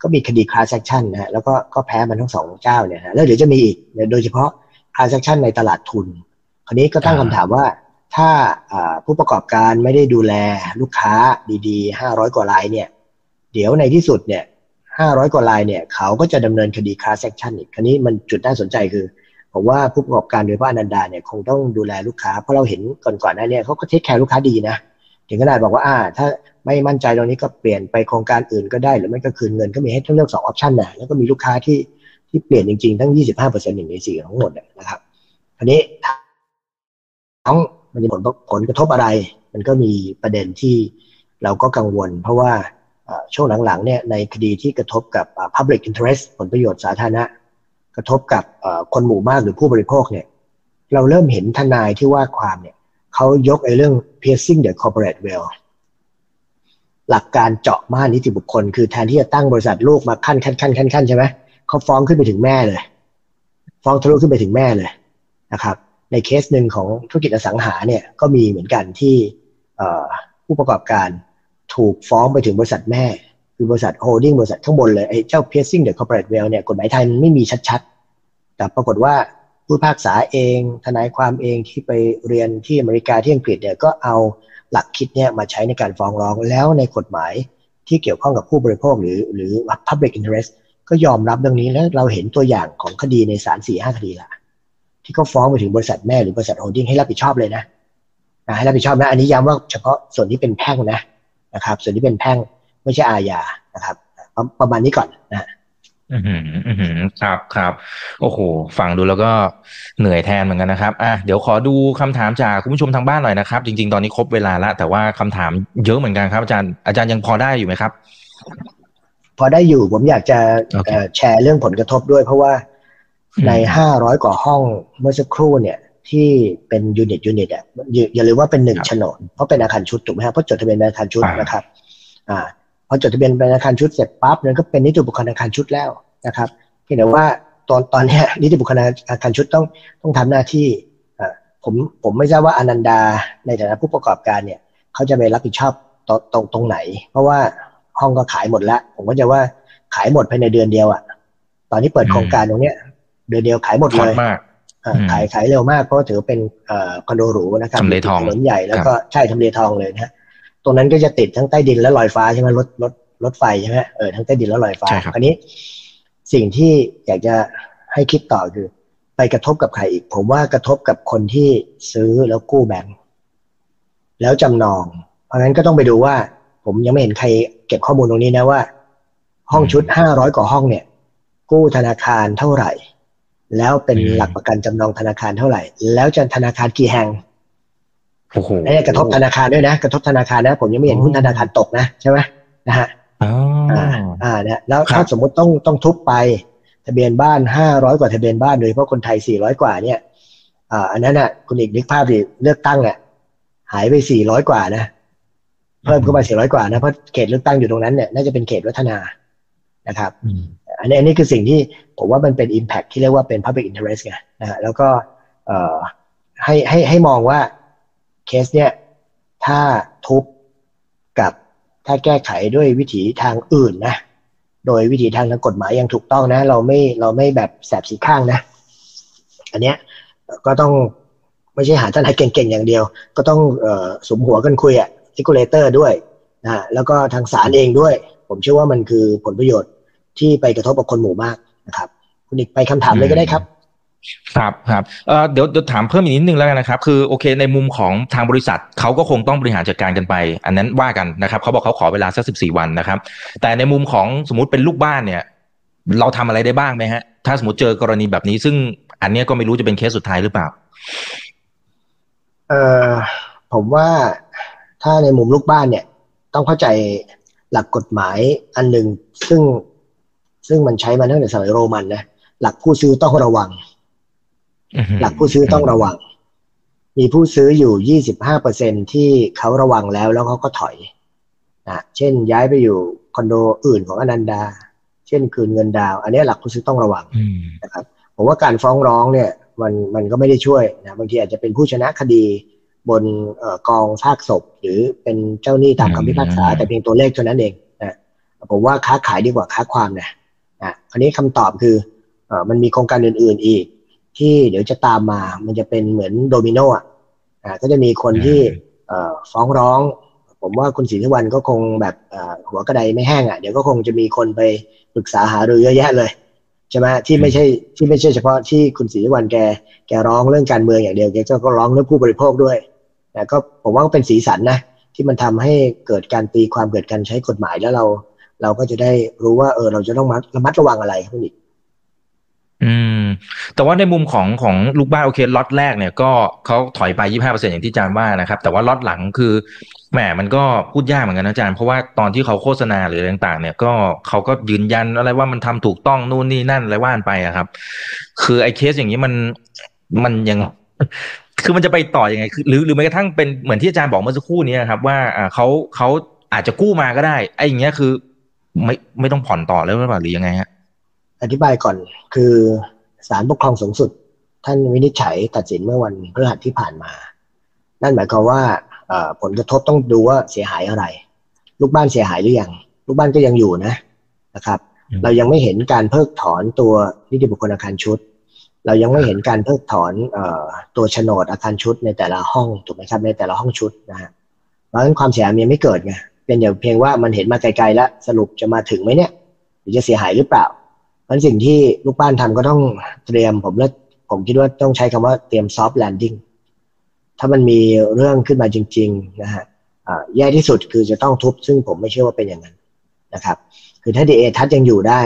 ก็มีคดี class action นะฮะแล้วก็ก็แพ้มันทั้งสองเจ้าเนี่ยแล้วเดี๋ยวจะมีอีกโดยเฉพาะ class action ในตลาดทุน คราวนี้ก็ตั้งคำถามว่าถ้าผู้ประกอบการไม่ได้ดูแลลูกค้าดีๆ 500 กว่ารายเนี่ย เดี๋ยวในที่สุดเนี่ยห้าร้อยกว่ารายเนี่ยเขาก็จะดำเนินคดี class action อีกคราวนี้มันจุดน่าสนใจคือผมว่าผู้ประกอบการโดยเฉพาะอนันดาเนี่ยคงต้องดูแลลูกค้าเพราะเราเห็นก่อนก่อนหน้านี้เขาก็เทคแคร์ลูกค้าดีนะถึงขนาดบอกว่าอ่า ถ้าไม่มั่นใจตรงนี้ก็เปลี่ยนไปโครงการอื่นก็ได้ หรือไม่ก็คืนเงินก็มีให้ทั้งเลือกสองออปชันนะแล้วก็มีลูกค้าที่ที่เปลี่ยนจริงๆ ทั้งยี่สิบห้าเปอร์เซ็นต์หนึ่งในสี่ทั้งหมดนะครับอันนี้ทั้งมันจะผลผลกระทบอะไร มันก็มีประเด็นที่เราก็กังวล เพราะว่า ช่วงหลังๆเนี่ยในคดีที่กระทบกับ public interest ผลประโยชน์สาธารณะ กระทบกับคนหมู่มากหรือผู้บริโภคเนี่ยเราเริ่มเห็นทนายที่ว่าความเนี่ยเขายกไอ้เรื่อง piercing the corporate veil หลักการเจาะม่านนิติบุคคล คือแทนที่จะตั้งบริษัทลูกมาขั้นขั้นขั้นขั้นขั้นใช่ไหมเขาฟ้องขึ้นไปถึงแม่เลย ฟ้องทะลุขึ้นไปถึงแม่เลยนะครับ ในเคสหนึ่งของธุรกิจอสังหาเนี่ยก็มีเหมือนกันที่ผู้ประกอบการ ถูกฟ้องไปถึงบริษัทแม่ คือบริษัทโฮลดิ้งบริษัทข้างบนเลยไอ้เจ้า piercing the corporate veil เนี่ยกฎหมายไทยมันไม่มีชัดๆ แต่ปรากฏว่าผู้พิพากษาเอง ทนายความเองที่ไปเรียนที่อเมริกาที่อังกฤษเนี่ยก็เอาหลักคิดเนี่ยมาใช้ในการฟ้องร้องแล้วในกฎหมายที่เกี่ยวข้องกับผู้บริโภคหรือหรือ public interest ก็ยอมรับเรื่องนี้แล้วเราเห็นตัวอย่างของคดีในศาลสี่ห้าคดีละที่เขาฟ้องไปถึงบริษัทแม่หรือบริษัทโฮลดิ้งให้รับผิดชอบเลยนะนะให้รับผิดชอบนะ อันนี้ย้ำว่าเฉพาะส่วนที่เป็นแพ่งนะ นะครับ ส่วนที่เป็นแพ่งไม่ใช่อาญานะครับ ประมาณนี้ก่อนนะอืมอืมครับครับโอ้โหฟังดูแล้วก็เหนื่อยแทนเหมือนกันนะครับอะเดี๋ยวขอดูคำถามจากคุณผู้ชมทางบ้านหน่อยนะครับ จริง ๆ ตอนนี้ครบเวลาแล้วแต่ว่าคำถามเยอะเหมือนกันครับ อาจารย์อาจารย์ยังพอได้อยู่ไหมครับ พอได้อยู่ผมอยากจะแชร์เรื่องผลกระทบด้วย เพราะว่าในห้าร้อยกว่าห้องเมื่อสักครู่เนี่ย ที่เป็นยูนิตยูนิตอะอย่าลืมว่าเป็นหนึ่งโฉนดเพราะเป็นอาคารชุดถูกไหมครับเพราะจดทะเบียนเป็นอาคารชุดนะครับ อ่าพอจดทะเบียนเป็นอาคารชุดเสร็จปั๊บนั่นก็เป็นนิติบุคคลอาคารชุดแล้วนะครับเพียงแต่ว่าตอนตอนนี้นิติบุคคลอาคารชุดต้องต้องทำหน้าที่ผมผมไม่ทราบว่าอนันดาในฐานะผู้ประกอบการเนี่ยเขาจะไปรับผิดชอบตรงตรงตรงไหน เพราะว่าห้องก็ขายหมดแล้ว ผมก็จะว่าขายหมดภายในเดือนเดียวอะ่ะ ตอนนี้เปิดโครงการตรงเนี้ย เดือนเดียวขายหมดเลยมาก ขายขายเร็วมากเพราะถือเป็นคอนโดหรูนะครับทำเลทองถนนใหญ่แล้วก็ใช่ทำเลทองเลยนะตรงนั้นก็จะติดทั้งใต้ดินและลอยฟ้าใช่ไหมรถรถรถไฟใช่ไหมเออทั้งใต้ดินและลอยฟ้าอันนี้สิ่งที่อยากจะให้คิดต่อคือ ไปกระทบกับใครอีก ผมว่ากระทบกับคนที่ซื้อแล้วกู้แบงค์แล้วจำนอง เพราะงั้นก็ต้องไปดูว่า ผมยังไม่เห็นใครเก็บข้อมูลตรงนี้นะว่า ห้องชุดห้าร้อยกว่าห้องเนี่ย กู้ธนาคารเท่าไหร่ แล้วเป็นหลักประกันจำนองธนาคารเท่าไหร่ แล้วจะธนาคารกี่แห่งโอ้โหกระทบธนาคารด้วยนะ กระทบธนาคารนะ ผมยังไม่เห็นหุ้นธนาคารตกนะใช่ไหมนะฮะอ่าอ่าเนี่ยแล้วถ้าสมมติต้องต้องทุบไป ทะเบียนบ้านห้าร้อยกว่าทะเบียนบ้านโดยเฉพาะคนไทยสี่ร้อยกว่าเนี่ยอ่าอันนั้นอะ คุณอีกนึกภาพดิเลือกตั้งอะหายไปสี่ร้อยกว่านะเพิ่มขึ้นมาสี่ร้อยกว่านะเพราะเขตเลือกตั้งอยู่ตรงนั้นเนี่ยน่าจะเป็นเขตวัฒนานะครับ อันนี้อันนี้คือสิ่งที่ผมว่ามันเป็น Impact ที่เรียกว่าเป็น Public Interest ไงนะฮะแล้วก็เอ่อให้ให้ให้มองว่าเคสเนี่ยถ้าทุบกับถ้าแก้ไขด้วยวิธีทางอื่นนะ โดยวิธีทางทางกฎหมายยังถูกต้องนะ เราไม่เราไม่แบบแสบสีข้างนะ อันเนี้ยก็ต้องไม่ใช่หาทนายเก่งๆอย่างเดียว ก็ต้องเอ่อสุมหัวกันคุยอะ regulator ด้วยนะแล้วก็ทางศาลเองด้วย ผมเชื่อว่ามันคือผลประโยชน์ ที่ไปกระทบกับคนหมู่มากนะครับ คุณอีกไปคำถามเลยก็ได้ครับครับครับเอ่อเดี๋ยวเดี๋ยวถามเพิ่มอีกนิดนึงแล้วกันนะครับ คือโอเค ในมุมของทางบริษัทเขาก็คงต้องบริหารจัดการกันไป อันนั้นว่ากันนะครับเขาบอกเขาขอเวลาสักสิบสี่วันนะครับ แต่ในมุมของสมมติเป็นลูกบ้านเนี่ย เราทำอะไรได้บ้างไหมฮะ ถ้าสมมติเจอกรณีแบบนี้ ซึ่งอันนี้ก็ไม่รู้จะเป็นเคสสุดท้ายหรือเปล่า เอ่อผมว่าถ้าในมุมลูกบ้านเนี่ย ต้องเข้าใจหลักกฎหมายอันหนึ่งซึ่ง ซึ่งมันใช้มาตั้งแต่สมัยโรมันนะหลักผู้ซื้อต้องระวัง หลักผู้ซื้อต้องระวัง มีผู้ซื้ออยู่ยี่สิบห้าเปอร์เซ็นที่เขาระวังแล้วแล้วเขาก็ถอยนะเช่นย้ายไปอยู่คอนโดอื่นของอนันดา เช่นคืนเงินดาว อันนี้หลักผู้ซื้อต้องระวังนะครับผมว่าการฟ้องร้องเนี่ยมันมันก็ไม่ได้ช่วยนะบางทีอาจจะเป็นผู้ชนะคดีบนกองซากศพ หรือเป็นเจ้าหนี้ตามคำพิพากษาแต่เพียงตัวเลขเท่านั้นเองนะผมว่าค้าขายดีกว่าค้าความนะ นะคราวนี้คำตอบคือมันมีโครงการอื่น ๆอีก ที่เดี๋ยวจะตามมามันจะเป็นเหมือนโดมิโนอะก็จะมีคนที่ฟ้องร้อง ผมว่าคุณศรีนิวันก็คงแบบหัวกระไดไม่แห้งอะเดี๋ยวก็คงจะมีคนไปปรึกษาหารือเยอะแยะเลยใช่ไหมที่ไม่ใช่ที่ไม่ใช่เฉพาะที่คุณศรีนิวันแกแกร้องเรื่องการเมืองอย่างเดียวแกก็ร้องเรื่องผู้บริโภคด้วยแต่ก็ผมว่าก็เป็นสีสันนะที่มันทำให้เกิดการตีความเกิดการใช้กฎหมายแล้วเรา เราก็จะได้รู้ว่าเออเราจะต้องระมัดระวังอะไรครับอีกอืม แต่ว่าในมุมของของลูกบ้านโอเคล็อตแรกเนี่ยก็เขาถอยไปยี่ห้าเปอร์เซ็นอย่างที่อาจารย์ว่านะครับ แต่ว่าล็อตหลังคือแหมมันก็พูดยากเหมือนกันนะอาจารย์ เพราะว่าตอนที่เขาโฆษณาหรืออะไรต่างๆ เนี่ยก็เขาก็ยืนยันอะไรว่ามันทำถูกต้องนู่นนี่นั่นอะไรว่านไปอะครับ คือไอ้เคสอย่างนี้มันมันยังคือมันจะไปต่ออยังไงคือหรือหรือแม้กระทั่งเป็นเหมือนที่อาจารย์บอกเมื่อสักครู่นี้ครับว่าอ่าเขาเขาอาจจะกู้มาก็ได้ไอ้อย่างเงี้ยคือ ไม่ไม่ต้องผ่อนต่อแล้วหรือเปล่าหรือยังไงฮะอธิบายก่อนคือศาลปกครองสูงสุด ท่านวินิจฉัยตัดสินเมื่อวันพฤหัสที่ผ่านมา นั่นหมายความว่าผลกระทบต้องดูว่าเสียหายอะไร ลูกบ้านเสียหายหรือยังลูกบ้านก็ยังอยู่นะนะครับ เรายังไม่เห็นการเพิกถอนตัวนิติบุคคลอาคารชุด เรายังไม่เห็นการเพิกถอนตัวโฉนดอาคารชุดในแต่ละห้องถูกไหมครับในแต่ละห้องชุดนะฮะเพราะฉะนั้นความเสียหายยังไม่เกิดไง เป็นอย่างเพียงว่ามันเห็นมาไกลๆแล้วสรุปจะมาถึงไหมเนี่ยหรือจะเสียหายหรือเปล่าเพราะสิ่งที่ลูกบ้านทำก็ต้องเตรียมผมและผมคิดว่าต้องใช้คำว่าเตรียมซอฟต์แลนดิ้งถ้ามันมีเรื่องขึ้นมาจริง ๆ นะฮะแย่ที่สุดคือจะต้องทุบ ซึ่งผมไม่เชื่อว่าเป็นอย่างนั้นนะครับ คือถ้า DA ทัดยังอยู่ได้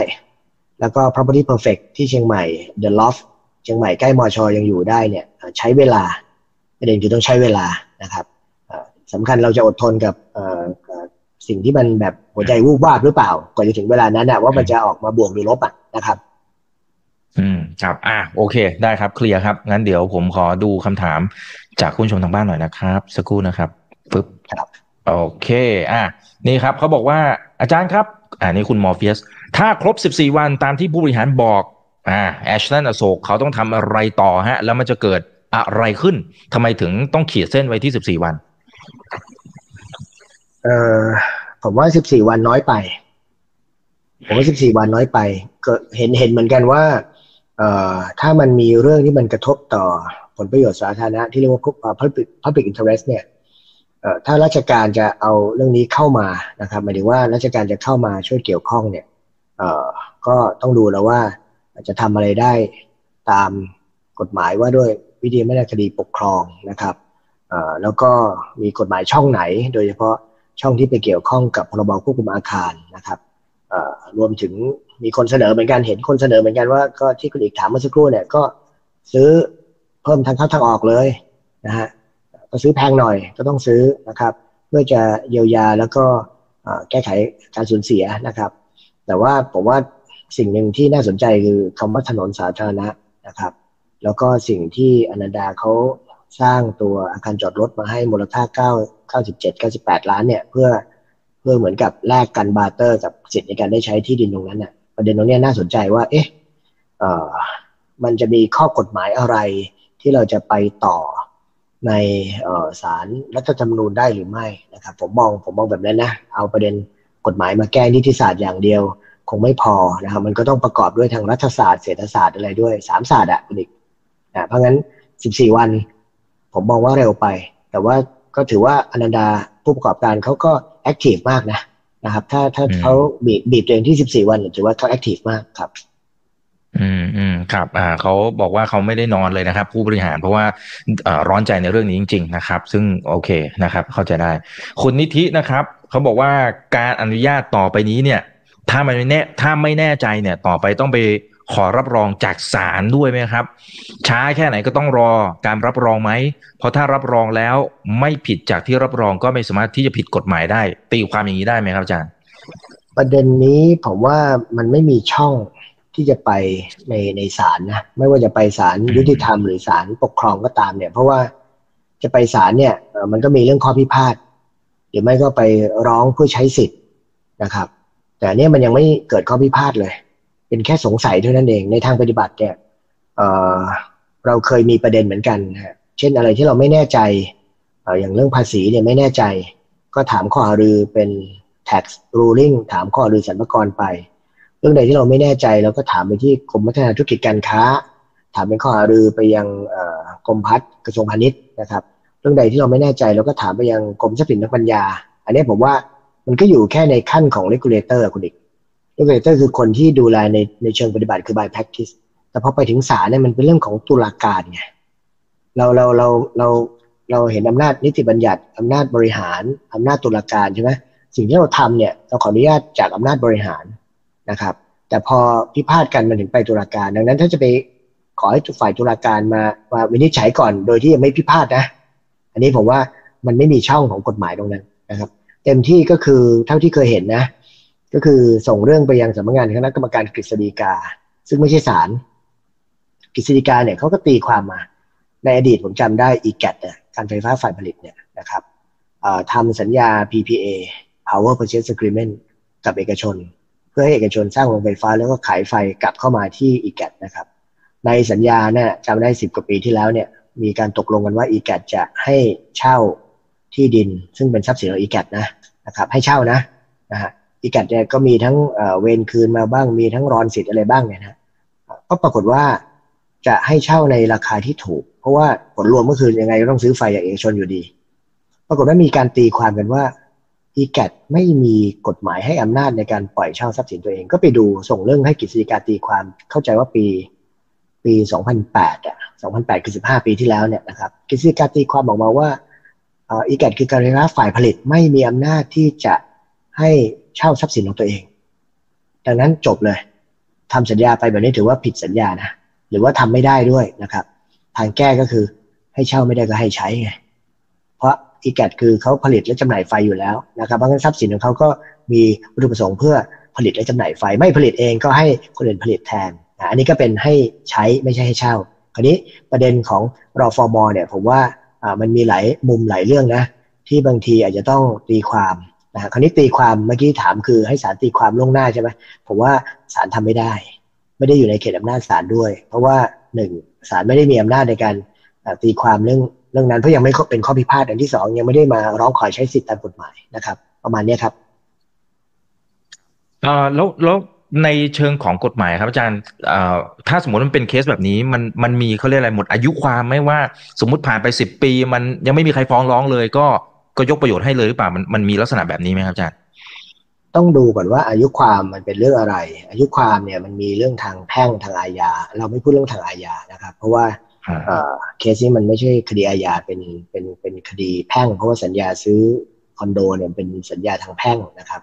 แล้วก็ property perfect ที่เชียงใหม่ The Loft เชียงใหม่ใกล้มอชอยังอยู่ได้เนี่ยใช้เวลาประเด็นคือต้องใช้เวลานะครับสำคัญเราจะอดทนกับ สิ่งที่มันแบบหัวใจวูบวาบหรือเปล่า ก่อนจะถึงเวลานั้นนะว่ามันจะออกมาบวกหรือลบอะนะครับ อืมครับ อะโอเค ได้ครับเคลียร์ครับงั้นเดี๋ยวผมขอดูคำถามจากคุณชมทางบ้านหน่อยนะครับ สักครู่นะครับปึ๊บครับโอเค อะนี่ครับเขาบอกว่าอาจารย์ครับ อ่านี่คุณมอร์เฟียส ถ้าครบ 14 วันตามที่ผู้บริหารบอก อ่าแอชตันอโศกเขาต้องทำอะไรต่อฮะ แล้วมันจะเกิดอะไรขึ้นทำไมถึงต้องขีดเส้นไว้ที่ 14 วัน เออ ผมว่า14วันน้อยไป ผมว่า14วันน้อยไปเห็นเห็นเหมือนกันว่า เอ่อถ้ามันมีเรื่องที่มันกระทบต่อผลประโยชน์สาธารณะที่เรียกว่า public public interest เนี่ยถ้าราชการจะเอาเรื่องนี้เข้ามานะครับหมายถึงว่าราชการจะเข้ามาช่วยเกี่ยวข้องเนี่ยก็ต้องดูแล้วว่าจะทำอะไรได้ตามกฎหมายว่าด้วยวิธีไม่ได้คดีปกครองนะครับแล้วก็มีกฎหมายช่องไหน โดยเฉพาะ ช่องที่ไปเกี่ยวข้องกับพรบควบคุมอาคารนะครับรวมถึงมีคนเสนอเหมือนกันเห็นคนเสนอเหมือนกันว่าก็ที่คุณอีกถามเมื่อสักครู่เนี่ยก็ซื้อเพิ่มทางเข้าทางออกเลยนะฮะก็ซื้อแพงหน่อยก็ต้องซื้อนะครับ เพื่อจะเยียวยาแล้วก็แก้ไขการสูญเสียนะครับ แต่ว่าผมว่าสิ่งหนึ่งที่น่าสนใจคือคำว่าถนนสาธารณะนะครับ แล้วก็สิ่งที่อนันดาเขา สร้างตัวอาคารจอดรถมาให้มูลค่า9 97 98ล้านเนี่ยเพื่อเพื่อเหมือนกับแลกกันบาร์เตอร์ กับสิทธิ์ในการได้ใช้ที่ดินตรงนั้นน่ะประเด็นตรงนี้น่าสนใจว่า เอ๊ะเออมันจะมีข้อกฎหมายอะไรที่เราจะไปต่อในศาลรัฐธรรมนูญได้หรือไม่นะครับ ผมมองผมมองแบบนั้นนะ เอาประเด็นกฎหมายมาแก้นิติศาสตร์อย่างเดียว คงไม่พอนะครับ มันก็ต้องประกอบด้วยทางรัฐศาสตร์เศรษฐศาสตร์อะไรด้วยสามศาสตร์อะคุณอีกนะเพราะงั้นสิบสี่วัน ผมมองว่าเร็วไป แต่ว่าก็ถือว่าอนันดาผู้ประกอบการเขาก็ active มากนะนะครับ ถ้าถ้าเขาบีบบีบตัวเองที่สิบสี่วันถือว่าเขา active มากครับอืมอืมครับอ่าเขาบอกว่าเขาไม่ได้นอนเลยนะครับ ผู้บริหารเพราะว่าร้อนใจในเรื่องนี้จริง ๆ นะครับ ซึ่งโอเคนะครับ เข้าใจได้ คุณนิธินะครับเขาบอกว่าการอนุญาตต่อไปนี้เนี่ย ถ้ามันไม่แน่ถ้าไม่แน่ใจเนี่ย ต่อไปต้องไป ขอรับรองจากศาลด้วยไหมครับ ช้าแค่ไหนก็ต้องรอการรับรองไหมเพราะถ้ารับรองแล้วไม่ผิดจากที่รับรองก็ไม่สามารถที่จะผิดกฎหมายได้ ตีความอย่างนี้ได้ไหมครับอาจารย์ ประเด็นนี้ผมว่ามันไม่มีช่องที่จะไปในในศาลนะไม่ว่าจะไปศาลยุติธรรมหรือศาลปกครองก็ตามเนี่ย เพราะว่าจะไปศาลเนี่ยมันก็มีเรื่องข้อพิพาทหรือไม่ก็ไปร้องเพื่อใช้สิทธิ์นะครับ แต่เนี่ยมันยังไม่เกิดข้อพิพาทเลย เป็นแค่สงสัยเท่านั้นเอง ในทางปฏิบัติเนี่ยเเราเคยมีประเด็นเหมือนกันฮะเช่นอะไรที่เราไม่แน่ใจอย่างเรื่องภาษีเนี่ยไม่แน่ใจ ก็ถามข้อหารือเป็น tax ruling ถามข้อหารือสรรพากรไป เรื่องใดที่เราไม่แน่ใจเราก็ถามไปที่กรมพัฒนาธุรกิจการค้า ถามเป็นข้อหารือไปยังกรมพัฒน์กระทรวงพาณิชย์นะครับ เรื่องใดที่เราไม่แน่ใจเราก็ถามไปยังกรมทรัพย์สินทางปัญญา อันนี้ผมว่ามันก็อยู่แค่ในขั้นของ regulator คุณอีก regulator คือคนที่ดูแลในในเชิงปฏิบัติคือ by practice แต่พอไปถึงศาลเนี่ยมันเป็นเรื่องของตุลาการไงเราเราเราเราเราเห็นอำนาจนิติบัญญัติอำนาจบริหารอำนาจตุลาการใช่ไหมสิ่งที่เราทำเนี่ยเราขออนุญาตจากอำนาจบริหารนะครับ แต่พอพิพาทกันมันถึงไปตุลาการ ดังนั้นถ้าจะไปขอให้ฝ่ายตุลาการมามาวินิจฉัยก่อน โดยที่ยังไม่พิพาทนะ อันนี้ผมว่ามันไม่มีช่องของกฎหมายตรงนั้นนะครับ เต็มที่ก็คือเท่าที่เคยเห็นนะ ก็คือส่งเรื่องไปยังสำนักงานคณะกรรมการกฤษฎีกา ซึ่งไม่ใช่ศาลกฤษฎีกาเนี่ยเขาก็ตีความมา ในอดีตผมจำได้อีแกตเนี่ยการไฟฟ้าฝ่ายผลิตเนี่ยนะครับทำสัญญา PPA Power Purchase Agreement กับเอกชน เพื่อให้เอกชนสร้างโรงไฟฟ้าแล้วก็ขายไฟกลับเข้ามาที่อีแกนะครับ ในสัญญาเนี่ยจำได้สิบกว่าปีที่แล้วเนี่ยมีการตกลงกันว่าอีแกจะให้เช่าที่ดิน ซึ่งเป็นทรัพย์สินของอีแกนะนะครับ ให้เช่านะนะฮะ อีแกเนี่ยก็มีทั้งเวนคืนมาบ้าง มีทั้งรอนสิทธิ์อะไรบ้างเนี่ยนะก็ปรากฏว่าจะให้เช่าในราคาที่ถูก เพราะว่าผลรวมก็คือยังไงก็ต้องซื้อไฟจากเอกชนอยู่ดี ปรากฏว่ามีการตีความกันว่าอีแกไม่มีกฎหมายให้อำนาจในการปล่อยเช่าทรัพย์สินตัวเอง ก็ไปดูส่งเรื่องให้กฤษฎีกาตีความเข้าใจว่าปีปี 2008อะ2008 คือ 15 ปีที่แล้วเนี่ยนะครับกฤษฎีกาตีความบอกมาว่าอีแกคือการระฝ่ายผลิตไม่มีอำนาจที่จะ ให้เช่าทรัพย์สินของตัวเอง ดังนั้นจบเลยทำสัญญาไปแบบนี้ถือว่าผิดสัญญานะหรือว่าทำไม่ได้ด้วยนะครับทางแก้ก็คือให้เช่าไม่ได้ก็ให้ใช้ไงเพราะอีแกคือเขาผลิตและจำหน่ายไฟอยู่แล้วนะครับเพราะงั้นทรัพย์สินของเขาก็มีวัตถุประสงค์เพื่อผลิตและจำหน่ายไฟ ไม่ผลิตเองก็ให้คนอื่นผลิตแทนอันนี้ก็เป็นให้ใช้ไม่ใช่ให้เช่า คราวนี้ประเด็นของรอฟอร์มเนี่ยผมว่ามันมีหลายมุมหลายเรื่องนะที่บางทีอาจจะต้องตีความ นะคราวนี้ตีความเมื่อกี้ถามคือให้ศาลตีความล่วงหน้าใช่ไหมผมว่าศาลทำไม่ได้ ไม่ได้อยู่ในเขตอำนาจศาลด้วย เพราะว่าหนึ่งศาลไม่ได้มีอำนาจในการตีความเรื่องเรื่องนั้นเพราะยังไม่เป็นข้อพิพาทอันที่สองยังไม่ได้มาร้องขอใช้สิทธิตามกฎหมายนะครับ ประมาณนี้ครับเอ่อแล้วแล้วในเชิงของกฎหมายครับอาจารย์ถ้าสมมติมันเป็นเคสแบบนี้มันมันมีเขาเรียกอะไรหมดอายุความไม่ว่าสมมติผ่านไปสิบปี มันยังไม่มีใครฟ้องร้องเลยก็ ก็ยกประโยชน์ให้เลยหรือเปล่ามันมันมีลักษณะแบบนี้ไหมครับอาจารย์ต้องดูก่อนว่าอายุความมันเป็นเรื่องอะไร อายุความเนี่ยมันมีเรื่องทางแพ่งทางอาญา เราไม่พูดเรื่องทางอาญานะครับ เพราะว่าเคสนี้มันไม่ใช่คดีอาญาเป็นเป็นเป็นคดีแพ่ง เพราะว่าสัญญาซื้อคอนโดเนี่ยเป็นสัญญาทางแพ่งนะครับ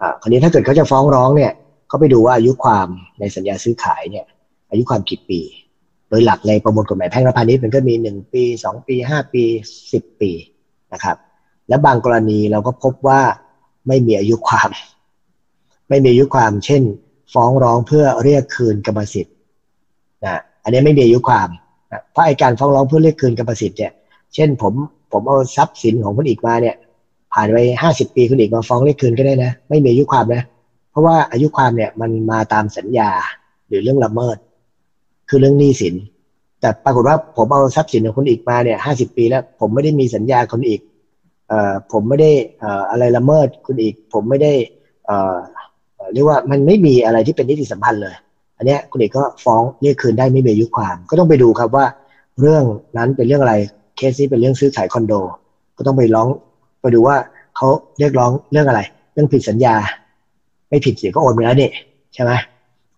อ่าคราวนี้ถ้าเกิดเขาจะฟ้องร้องเนี่ยเขาไปดูว่าอายุความในสัญญาซื้อขายเนี่ย อายุความกี่ปี โดยหลักในประมวลกฎหมายแพ่งและพาณิชย์มันก็มีหนึ่งปีสองปีห้าปีสิบปีนะครับ และบางกรณีเราก็พบว่าไม่มีอายุความ ไม่มีอายุความ เช่น ฟ้องร้องเพื่อเรียกคืนกรรมสิทธิ์นะอันนี้ไม่มีอายุความนะเพราะไอการฟ้องร้องเพื่อเรียกคืนกรรมสิทธิ์เนี่ยเช่น ผมผมเอาทรัพย์สินของคุณอีกมาเนี่ย ผ่านไปห้าสิบปีคุณอีกมาฟ้องเรียกคืนก็ได้นะ ไม่มีอายุความนะ เพราะว่าอายุความเนี่ยมันมาตามสัญญาหรือเรื่องละเมิด คือเรื่องหนี้สิน แต่ปรากฏว่าผมเอาทรัพย์สินของคนอีกมาเนี่ยห้าสิบปีแล้ว ผมไม่ได้มีสัญญาคนอีก ผมไม่ได้อะไรละเมิดคุณอีก ผมไม่ได้เอ่อเรียกว่ามันไม่มีอะไรที่เป็นนิติสัมพันธ์เลย อันนี้คุณเอกก็ฟ้องเรียกคืนได้ไม่มีอายุความ ก็ต้องไปดูครับว่าเรื่องนั้นเป็นเรื่องอะไรเคสนี้เป็นเรื่องซื้อขายคอนโด ก็ต้องไปร้องไปดูว่าเขาเรียกร้องเรื่องอะไร เรื่องผิดสัญญา ไม่ผิดเสียก็โอนไปแล้วเนี่ยใช่ไหม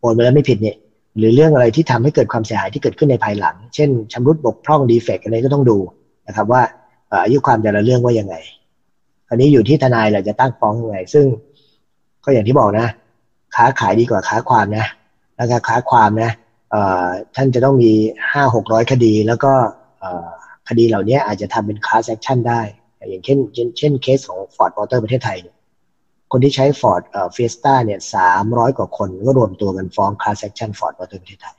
โอนไปแล้วไม่ผิดเนี่ยหรือเรื่องอะไรที่ทำให้เกิดความเสียหายที่เกิดขึ้นในภายหลัง เช่นชำรุดบกพร่องดีเฟกอะไรก็ต้องดูนะครับว่า อายุความแต่ละเรื่องว่ายังไง อันนี้อยู่ที่ทนายแหละจะตั้งฟ้องยังไง ซึ่งก็อย่างที่บอกนะ ค้าขายดีกว่าค้าความนะ แล้วก็ค้าความนะท่านจะต้องมีห้าหกร้อยคดี แล้วก็คดีเหล่านี้อาจจะทำเป็น class action ได้ อย่างเช่น เช่นเคสของฟอร์ดมอเตอร์ประเทศไทย คนที่ใช้ Ford เอ่อ Fiesta เนี่ยสามร้อยกว่าคนก็รวมตัวกันฟ้อง class action ฟอร์ดมอเตอร์ประเทศไทย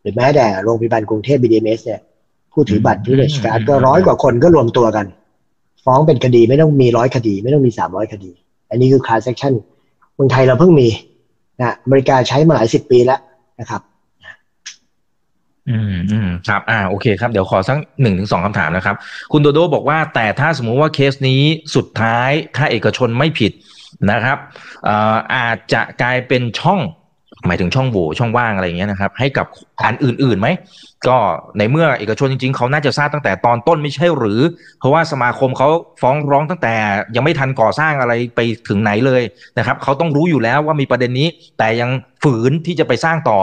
หรือแม้แต่โรงพยาบาลกรุงเทพ BDMS เนี่ย ผู้ถือบัตร privilege card ก็ร้อยกว่าคนก็รวมตัวกัน ฟ้องเป็นคดีไม่ต้องมีร้อยคดี ไม่ต้องมีสามร้อยคดี อันนี้คือ class action เมืองไทยเราเพิ่งมีนะอเมริกาใช้มาหลายสิบปีแล้วนะครับอืมอืมครับอ่าโอเคครับ เดี๋ยวขอสักหนึ่งถึงสองคำถามนะครับ คุณโดโดบอกว่าแต่ถ้าสมมุติว่าเคสนี้สุดท้ายถ้าเอกชนไม่ผิดนะครับอาจจะกลายเป็นช่อง หมายถึงช่องโหว่ช่องว่างอะไรอย่างเงี้ยนะครับ ให้กับอันอื่นๆไหมก็ในเมื่อเอกชนจริงๆ เขาน่าจะทราบตั้งแต่ตอนต้นไม่ใช่หรือ เพราะว่าสมาคมเขาฟ้องร้องตั้งแต่ยังไม่ทันก่อสร้างอะไรไปถึงไหนเลยนะครับเขาต้องรู้อยู่แล้วว่ามีประเด็นนี้ แต่ยังฝืนที่จะไปสร้างต่อ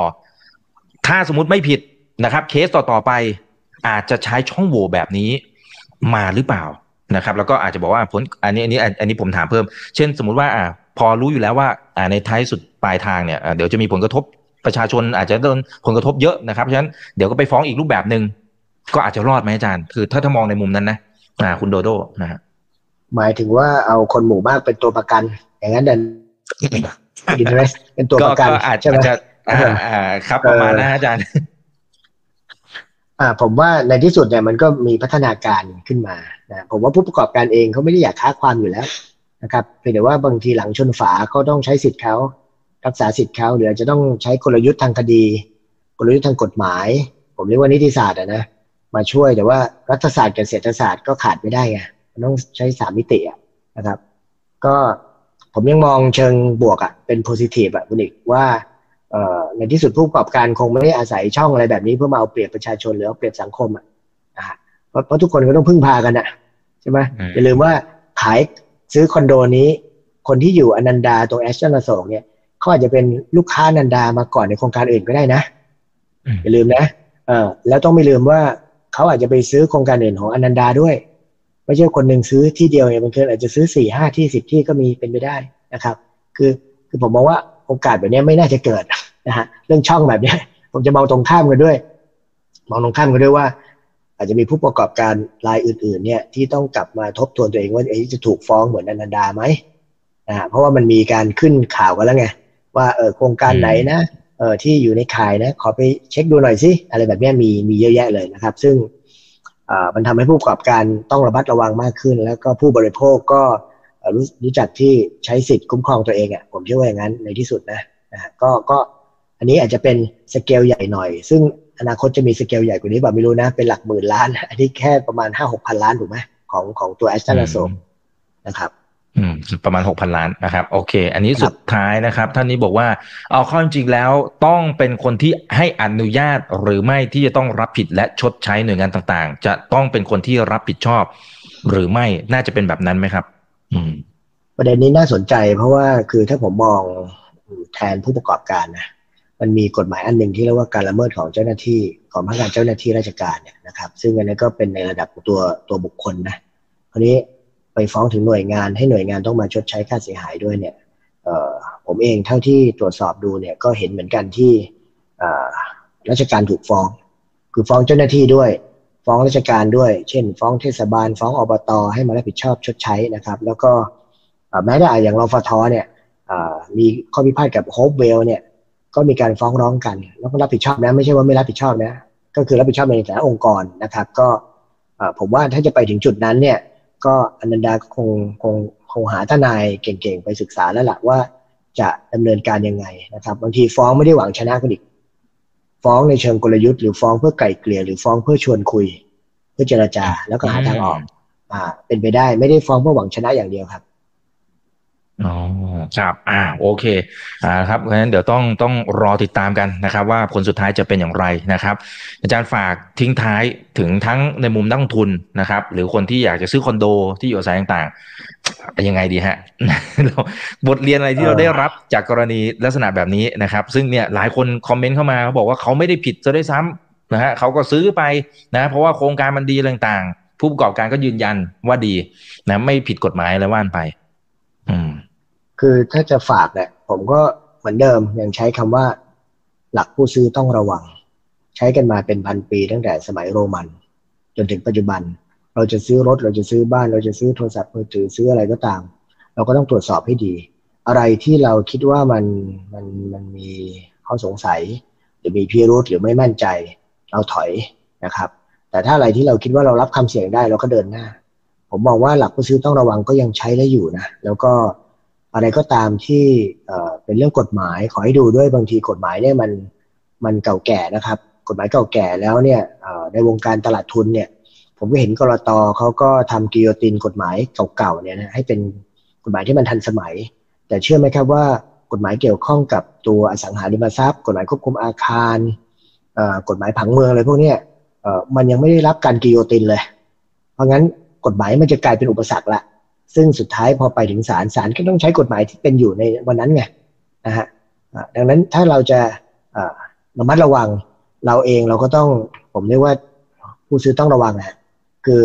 ถ้าสมมติไม่ผิดนะครับ เคสต่อๆไป อาจจะใช้ช่องโหว่แบบนี้มาหรือเปล่านะครับ แล้วก็อาจจะบอกว่าผลอันนี้อันนี้อันนี้ผมถามเพิ่ม เช่น สมมุติว่าอ่าพอรู้อยู่แล้วว่าอ่าในท้ายสุด ปลายทางเนี่ยเดี๋ยวจะมีผลกระทบประชาชนอาจจะโดนผลกระทบเยอะนะครับเพราะฉะนั้นเดี๋ยวก็ไปฟ้องอีกรูปแบบหนึ่งก็อาจจะรอดไหมอาจารย์ คือถ้าถ้ามองในมุมนั้นนะอ่าคุณโดโดนะฮะหมายถึงว่าเอาคนหมู่มากเป็นตัวประกัน อย่างนั้นเดินอินเทรสเป็นตัวประกันอาจจะอ่าครับประมาณนะอาจารย์อ่าผมว่าในที่สุดเนี่ยมันก็มีพัฒนาการขึ้นมานะผมว่าผู้ประกอบการเองเขาไม่ได้อยากค้าความอยู่แล้วนะครับเพียงแต่ว่าบางทีหลังชนฝาเขาต้องใช้สิทธิ์เขา รักษาสิทธิ์เขาหรือจะต้องใช้กลยุทธ์ทางคดี กลยุทธ์ทางกฎหมาย ผมเรียกว่านิติศาสตร์นะมาช่วยแต่ว่ารัฐศาสตร์กับเศรษฐศาสตร์ก็ขาดไม่ได้ไงมันต้องใช้สามมิตินะครับ ก็ผมยังมองเชิงบวกอะเป็นโพซิทีฟอะคุณอีกว่าในที่สุดผู้ประกอบการคงไม่ได้อาศัยช่องอะไรแบบนี้เพื่อมาเอาเปรียบประชาชนหรือเอาเปรียบสังคมอะเพราะเพราะทุกคนก็ต้องพึ่งพากันอะใช่ไหมอย่าลืมว่าขายซื้อคอนโดนี้ คนที่อยู่อนันดาตรงแอชตันอโศกเนี่ย เขาอาจจะเป็นลูกค้าอนันดามาก่อนในโครงการอื่นก็ได้นะอืมอย่าลืมนะเออแล้วต้องไม่ลืมว่าเขาอาจจะไปซื้อโครงการอื่นของอนันดาด้วยไม่ใช่คนหนึ่งซื้อที่เดียวเนี่ยบางทีอาจจะซื้อสี่ห้าที่สิบที่ก็มีเป็นไปได้นะครับ คือคือผมมองว่าโอกาสแบบเนี้ยไม่น่าจะเกิดนะฮะเรื่องช่องแบบเนี้ยผมจะมองตรงข้ามกันด้วย มองตรงข้ามกันด้วยว่า อาจจะมีผู้ประกอบการรายอื่น ๆ เนี่ยที่ต้องกลับมาทบทวนตัวเองว่าเอ๊ะจะถูกฟ้องเหมือนอนันดาไหมนะฮะเพราะว่ามันมีการขึ้นข่าวกันแล้วไง ว่าเออโครงการไหนนะเออที่อยู่ในข่ายนะขอไปเช็คดูหน่อยสิอะไรแบบเนี้ยมีมีเยอะแยะเลยนะครับ ซึ่งอ่ามันทำให้ผู้ประกอบการต้องระมัดระวังมากขึ้น แล้วก็ผู้บริโภคก็เอ่อรู้รู้จักที่ใช้สิทธิ์คุ้มครองตัวเองอะผมเชื่อว่าอย่างนั้นในที่สุดนะนะฮะก็ก็อันนี้อาจจะเป็นสเกลใหญ่หน่อย ซึ่งอนาคตจะมีสเกลใหญ่กว่านี้แบบไม่รู้นะ เป็นหลักหมื่นล้าน อันนี้แค่ประมาณห้าหกพันล้านถูกไหมของของตัวแอสตันโซนะครับ อืมประมาณหกพันล้านนะครับ โอเค อันนี้ครับสุดท้ายนะครับ ท่านนี้บอกว่า เอาเข้อจริงๆแล้วต้องเป็นคนที่ให้อนุญาตหรือไม่ที่จะต้องรับผิดและชดใช้หน่วยงานต่างๆ จะต้องเป็นคนที่รับผิดชอบ หรือไม่น่าจะเป็นแบบนั้นไหมครับ อืม ประเด็นนี้น่าสนใจ เพราะว่าคือถ้าผมมองแทนผู้ประกอบการนะมันมีกฎหมายอันหนึ่งที่เรียกว่าการละเมิดของเจ้าหน้าที่ของพนักงานเจ้าหน้าที่ราชการเนี่ยนะครับ ซึ่งอันนี้ก็เป็นในระดับตัวตัวบุคคลนะคราวนี้ ไปฟ้องถึงหน่วยงานให้หน่วยงานต้องมาชดใช้ค่าเสียหายด้วยเนี่ยผมเองเท่าที่ตรวจสอบดูเนี่ยก็เห็นเหมือนกันที่ราชการถูกฟ้อง คือฟ้องเจ้าหน้าที่ด้วย ฟ้องราชการด้วย เช่น ฟ้องเทศบาล ฟ้องอบตให้มารับผิดชอบชดใช้นะครับ แล้วก็แม้แต่อย่างรฟทเนี่ยมีข้อพิพาทกับโฮปเวลเนี่ยก็มีการฟ้องร้องกัน แล้วก็รับผิดชอบนะไม่ใช่ว่าไม่รับผิดชอบนะก็คือรับผิดชอบในแต่ละองค์กรนะครับ ก็ผมว่าถ้าจะไปถึงจุดนั้นเนี่ย ก็อนันดาก็คงคงคงหาทนายเก่งๆไปศึกษาแล้วล่ะว่าจะดำเนินการยังไงนะครับ บางทีฟ้องไม่ได้หวังชนะกันอีก ฟ้องในเชิงกลยุทธ์หรือฟ้องเพื่อไกล่เกลี่ยหรือฟ้องเพื่อชวนคุย เพื่อเจรจาแล้วก็หาทางออก อ่า เป็นไปได้ไม่ได้ฟ้องเพื่อหวังชนะอย่างเดียวครับ อ๋อครับ อ่า โอเค อ่า ครับเพราะฉะนั้นเดี๋ยวต้องต้องรอติดตามกันนะครับ ว่าผลสุดท้ายจะเป็นอย่างไรนะครับ อาจารย์ฝากทิ้งท้ายถึงทั้งในมุมนักลงทุนนะครับ หรือคนที่อยากจะซื้อคอนโดที่อยู่อาศัยต่างๆยังไงดีฮะบทเรียนอะไรที่เราได้รับจากกรณีลักษณะแบบนี้นะครับ ซึ่งเนี่ยหลายคนคอมเมนต์เข้ามาเขาบอกว่าเขาไม่ได้ผิดซะได้ซ้ำนะฮะเขาก็ซื้อไปนะเพราะว่าโครงการมันดีต่างๆ ผู้ประกอบการก็ยืนยันว่าดีนะไม่ผิดกฎหมายอะไรว่านไป คือถ้าจะฝากเนี่ยผมก็เหมือนเดิมยังใช้คำว่า หลักผู้ซื้อต้องระวัง ใช้กันมาเป็นพันปีตั้งแต่สมัยโรมัน จนถึงปัจจุบัน เราจะซื้อรถเราจะซื้อบ้าน เราจะซื้อโทรศัพท์มือถือซื้ออะไรก็ตาม เราก็ต้องตรวจสอบให้ดี อะไรที่เราคิดว่ามันมันมันมีข้อสงสัย หรือมีพิรุธหรือไม่มั่นใจ เราถอยนะครับ แต่ถ้าอะไรที่เราคิดว่าเรารับคำเสี่ยงได้เราก็เดินหน้า ผมมองว่าหลักผู้ซื้อต้องระวังก็ยังใช้ได้อยู่นะแล้วก็ อะไรก็ตามที่เอ่อเป็นเรื่องกฎหมายขอให้ดูด้วยบางทีกฎหมายเนี่ยมันมันเก่าแก่นะครับ กฎหมายเก่าแก่แล้วเนี่ยในวงการตลาดทุนเนี่ย ผมก็เห็นกรตเขาก็ทำกิโยตินกฎหมายเก่าๆเนี่ยนะให้เป็นกฎหมายที่มันทันสมัย แต่เชื่อไหมครับว่ากฎหมายเกี่ยวข้องกับตัวอสังหาริมทรัพย์ กฎหมายควบคุมอาคารกฎหมายผังเมืองอะไรพวกเนี้ยมันยังไม่ได้รับการกิโยตินเลย เพราะงั้นกฎหมายมันจะกลายเป็นอุปสรรคละ ซึ่งสุดท้ายพอไปถึงศาลศาลก็ต้องใช้กฎหมายที่เป็นอยู่ในวันนั้นไงนะฮะอ่าดังนั้นถ้าเราจะอ่าระมัดระวังเราเองเราก็ต้องผมเรียกว่าผู้ซื้อต้องระวังนะคือ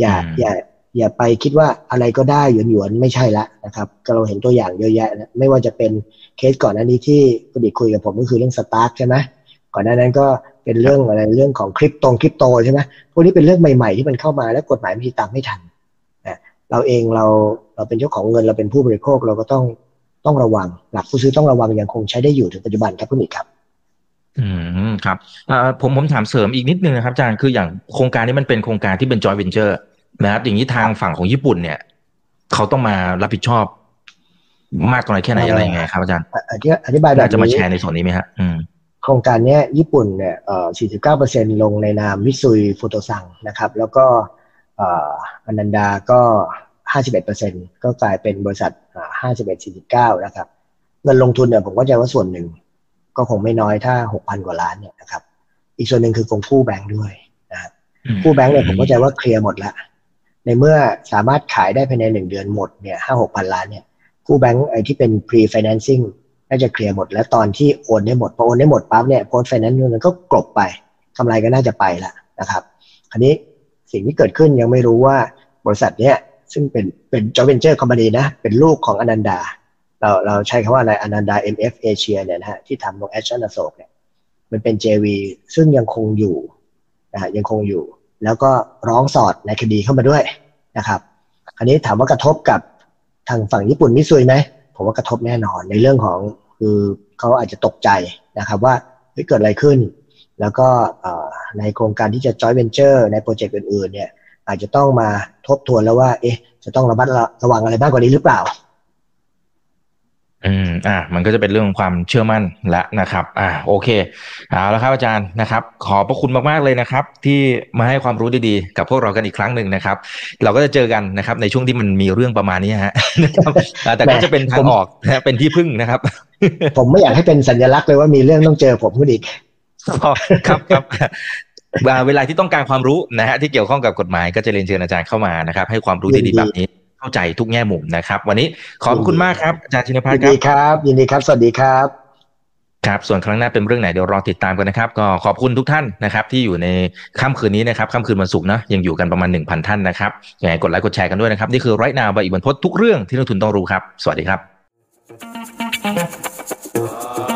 อย่าอืมอย่าอย่าไปคิดว่าอะไรก็ได้หยวนหยวนๆไม่ใช่ละนะครับก็เราเห็นตัวอย่างเยอะแยะนะไม่ว่าจะเป็นเคสก่อนหน้านี้ที่คุณดิษฐ์คุยกับผมก็คือเรื่องสตาร์คใช่ไหมก่อนหน้านั้นก็เป็นเรื่องอะไรเรื่องของคริปโตงคริปโตใช่ไหมพวกนี้เป็นเรื่องใหม่ๆที่มันเข้ามาแล้วกฎหมายมันตามไม่ทัน เราเองเราเราเป็นเจ้าของเงินเราเป็นผู้บริโภคเราก็ต้องต้องระวัง หลักผู้ซื้อต้องระวังยังคงใช้ได้อยู่ถึงปัจจุบันครับคุณอีกครับ อืมครับเอ่อผมผมถามเสริมอีกนิดนึงนะครับอาจารย์คืออย่างโครงการนี้มันเป็นโครงการที่เป็น joint venture นะครับอย่างนี้ทางฝั่งของญี่ปุ่นเนี่ย เขาต้องมารับผิดชอบ มากน้อยแค่ไหนเอ่อออะไรยังไงครับอาจารย์อะอธิอธิบายแบน่าบจะมานี้แชร์ในส่วนนี้ไหมฮะอืมโครงการเนี้ยญี่ปุ่นเนี่ยเอ่อ49%ลงในนามมิซุยฟูโตซังนะครับ แล้วก็เอ่ออนันดาก็51%ก็กลายเป็นบริษัทอ่า51 49นะครับเงินลงทุนเนี่ยผมก็จะว่าส่วนหนึ่ง ก็คงไม่น้อยถ้า6,000กว่าล้านเนี่ยนะครับ อีกส่วนหนึ่งคือคงกู้แบงค์ด้วยนะครับกู้แบงค์เนี่ยผมเข้าใจว่าเคลียร์หมดแล้วในเมื่อสามารถขายได้ภายในหนึ่งเดือนหมดเนี่ยห้าหกพันล้านเนี่ยกู้แบงก์ไอ้ที่เป็น pre financing น่าจะเคลียร์หมด แล้วตอนที่โอนได้หมดพอโอนได้หมดปั๊บเนี่ย post finance มันก็กลบไปกำไรก็น่าจะไปละนะครับ คราวนี้ สิ่งที่เกิดขึ้นยังไม่รู้ว่าบริษัทเนี้ยซึ่งเป็นเป็น joint venture company นะ เป็นลูกของอนันดา เราเราใช้คำว่าอะไรอนันดา MF Asia เนี่ยนะฮะที่ทำลงแอชชั่นอโศกเนี่ยมันเป็น JV ซึ่งยังคงอยู่นะฮะยังคงอยู่ แล้วก็ร้องสอดในคดีเข้ามาด้วยนะครับ อันนี้ถามว่ากระทบกับทางฝั่งญี่ปุ่นมิซุยไหมผมว่ากระทบแน่นอนในเรื่องของคือเขาอาจจะตกใจนะครับว่าเฮ้ยเกิดอะไรขึ้น แล้วก็ ในโครงการที่จะ joint venture ในโปรเจกต์อื่นๆเนี่ยอาจจะต้องมาทบทวนแล้วว่า เอ๊ะ จะต้องระมัดระวังอะไรบ้างกว่านี้หรือเปล่า อืม อ่า มันก็จะเป็นเรื่องของความเชื่อมั่นละนะครับ อ่า โอเค เอาแล้วครับอาจารย์นะครับ ขอบพระคุณมากๆเลยนะครับ ที่มาให้ความรู้ดีๆ กับพวกเรากันอีกครั้งหนึ่งนะครับ เราก็จะเจอกันนะครับ ในช่วงที่มันมีเรื่องประมาณนี้ฮะแต่ก็จะเป็นทางออกนะเป็นที่พึ่งนะครับ ผมไม่อยากให้เป็นสัญลักษณ์เลยว่ามีเรื่องต้องเจอผมก็อีกครับครับ เวลาที่ต้องการความรู้นะฮะที่เกี่ยวข้องกับกฎหมายก็จะเรียนเชิญอาจารย์เข้ามานะครับ ให้ความรู้ดีๆแบบนี้เข้าใจทุกแง่มุมนะครับ วันนี้ขอบคุณมากครับอาจารย์ชินพัฒน์ครับยินดีครับ ยินดีครับ สวัสดีครับครับส่วนครั้งหน้าเป็นเรื่องไหนเดี๋ยวรอติดตามกันนะครับ ก็ขอบคุณทุกท่านนะครับ ที่อยู่ในค่ำคืนนี้นะครับค่ำคืนวันศุกร์นะยังอยู่กันประมาณ 1,000 ท่านนะครับยังไงกดไลค์กดแชร์กันด้วยนะครับ นี่คือไรนาบอีบันพศทุกเรื่องที่นักทุนต้องรู้ครับ สวัสดีครับ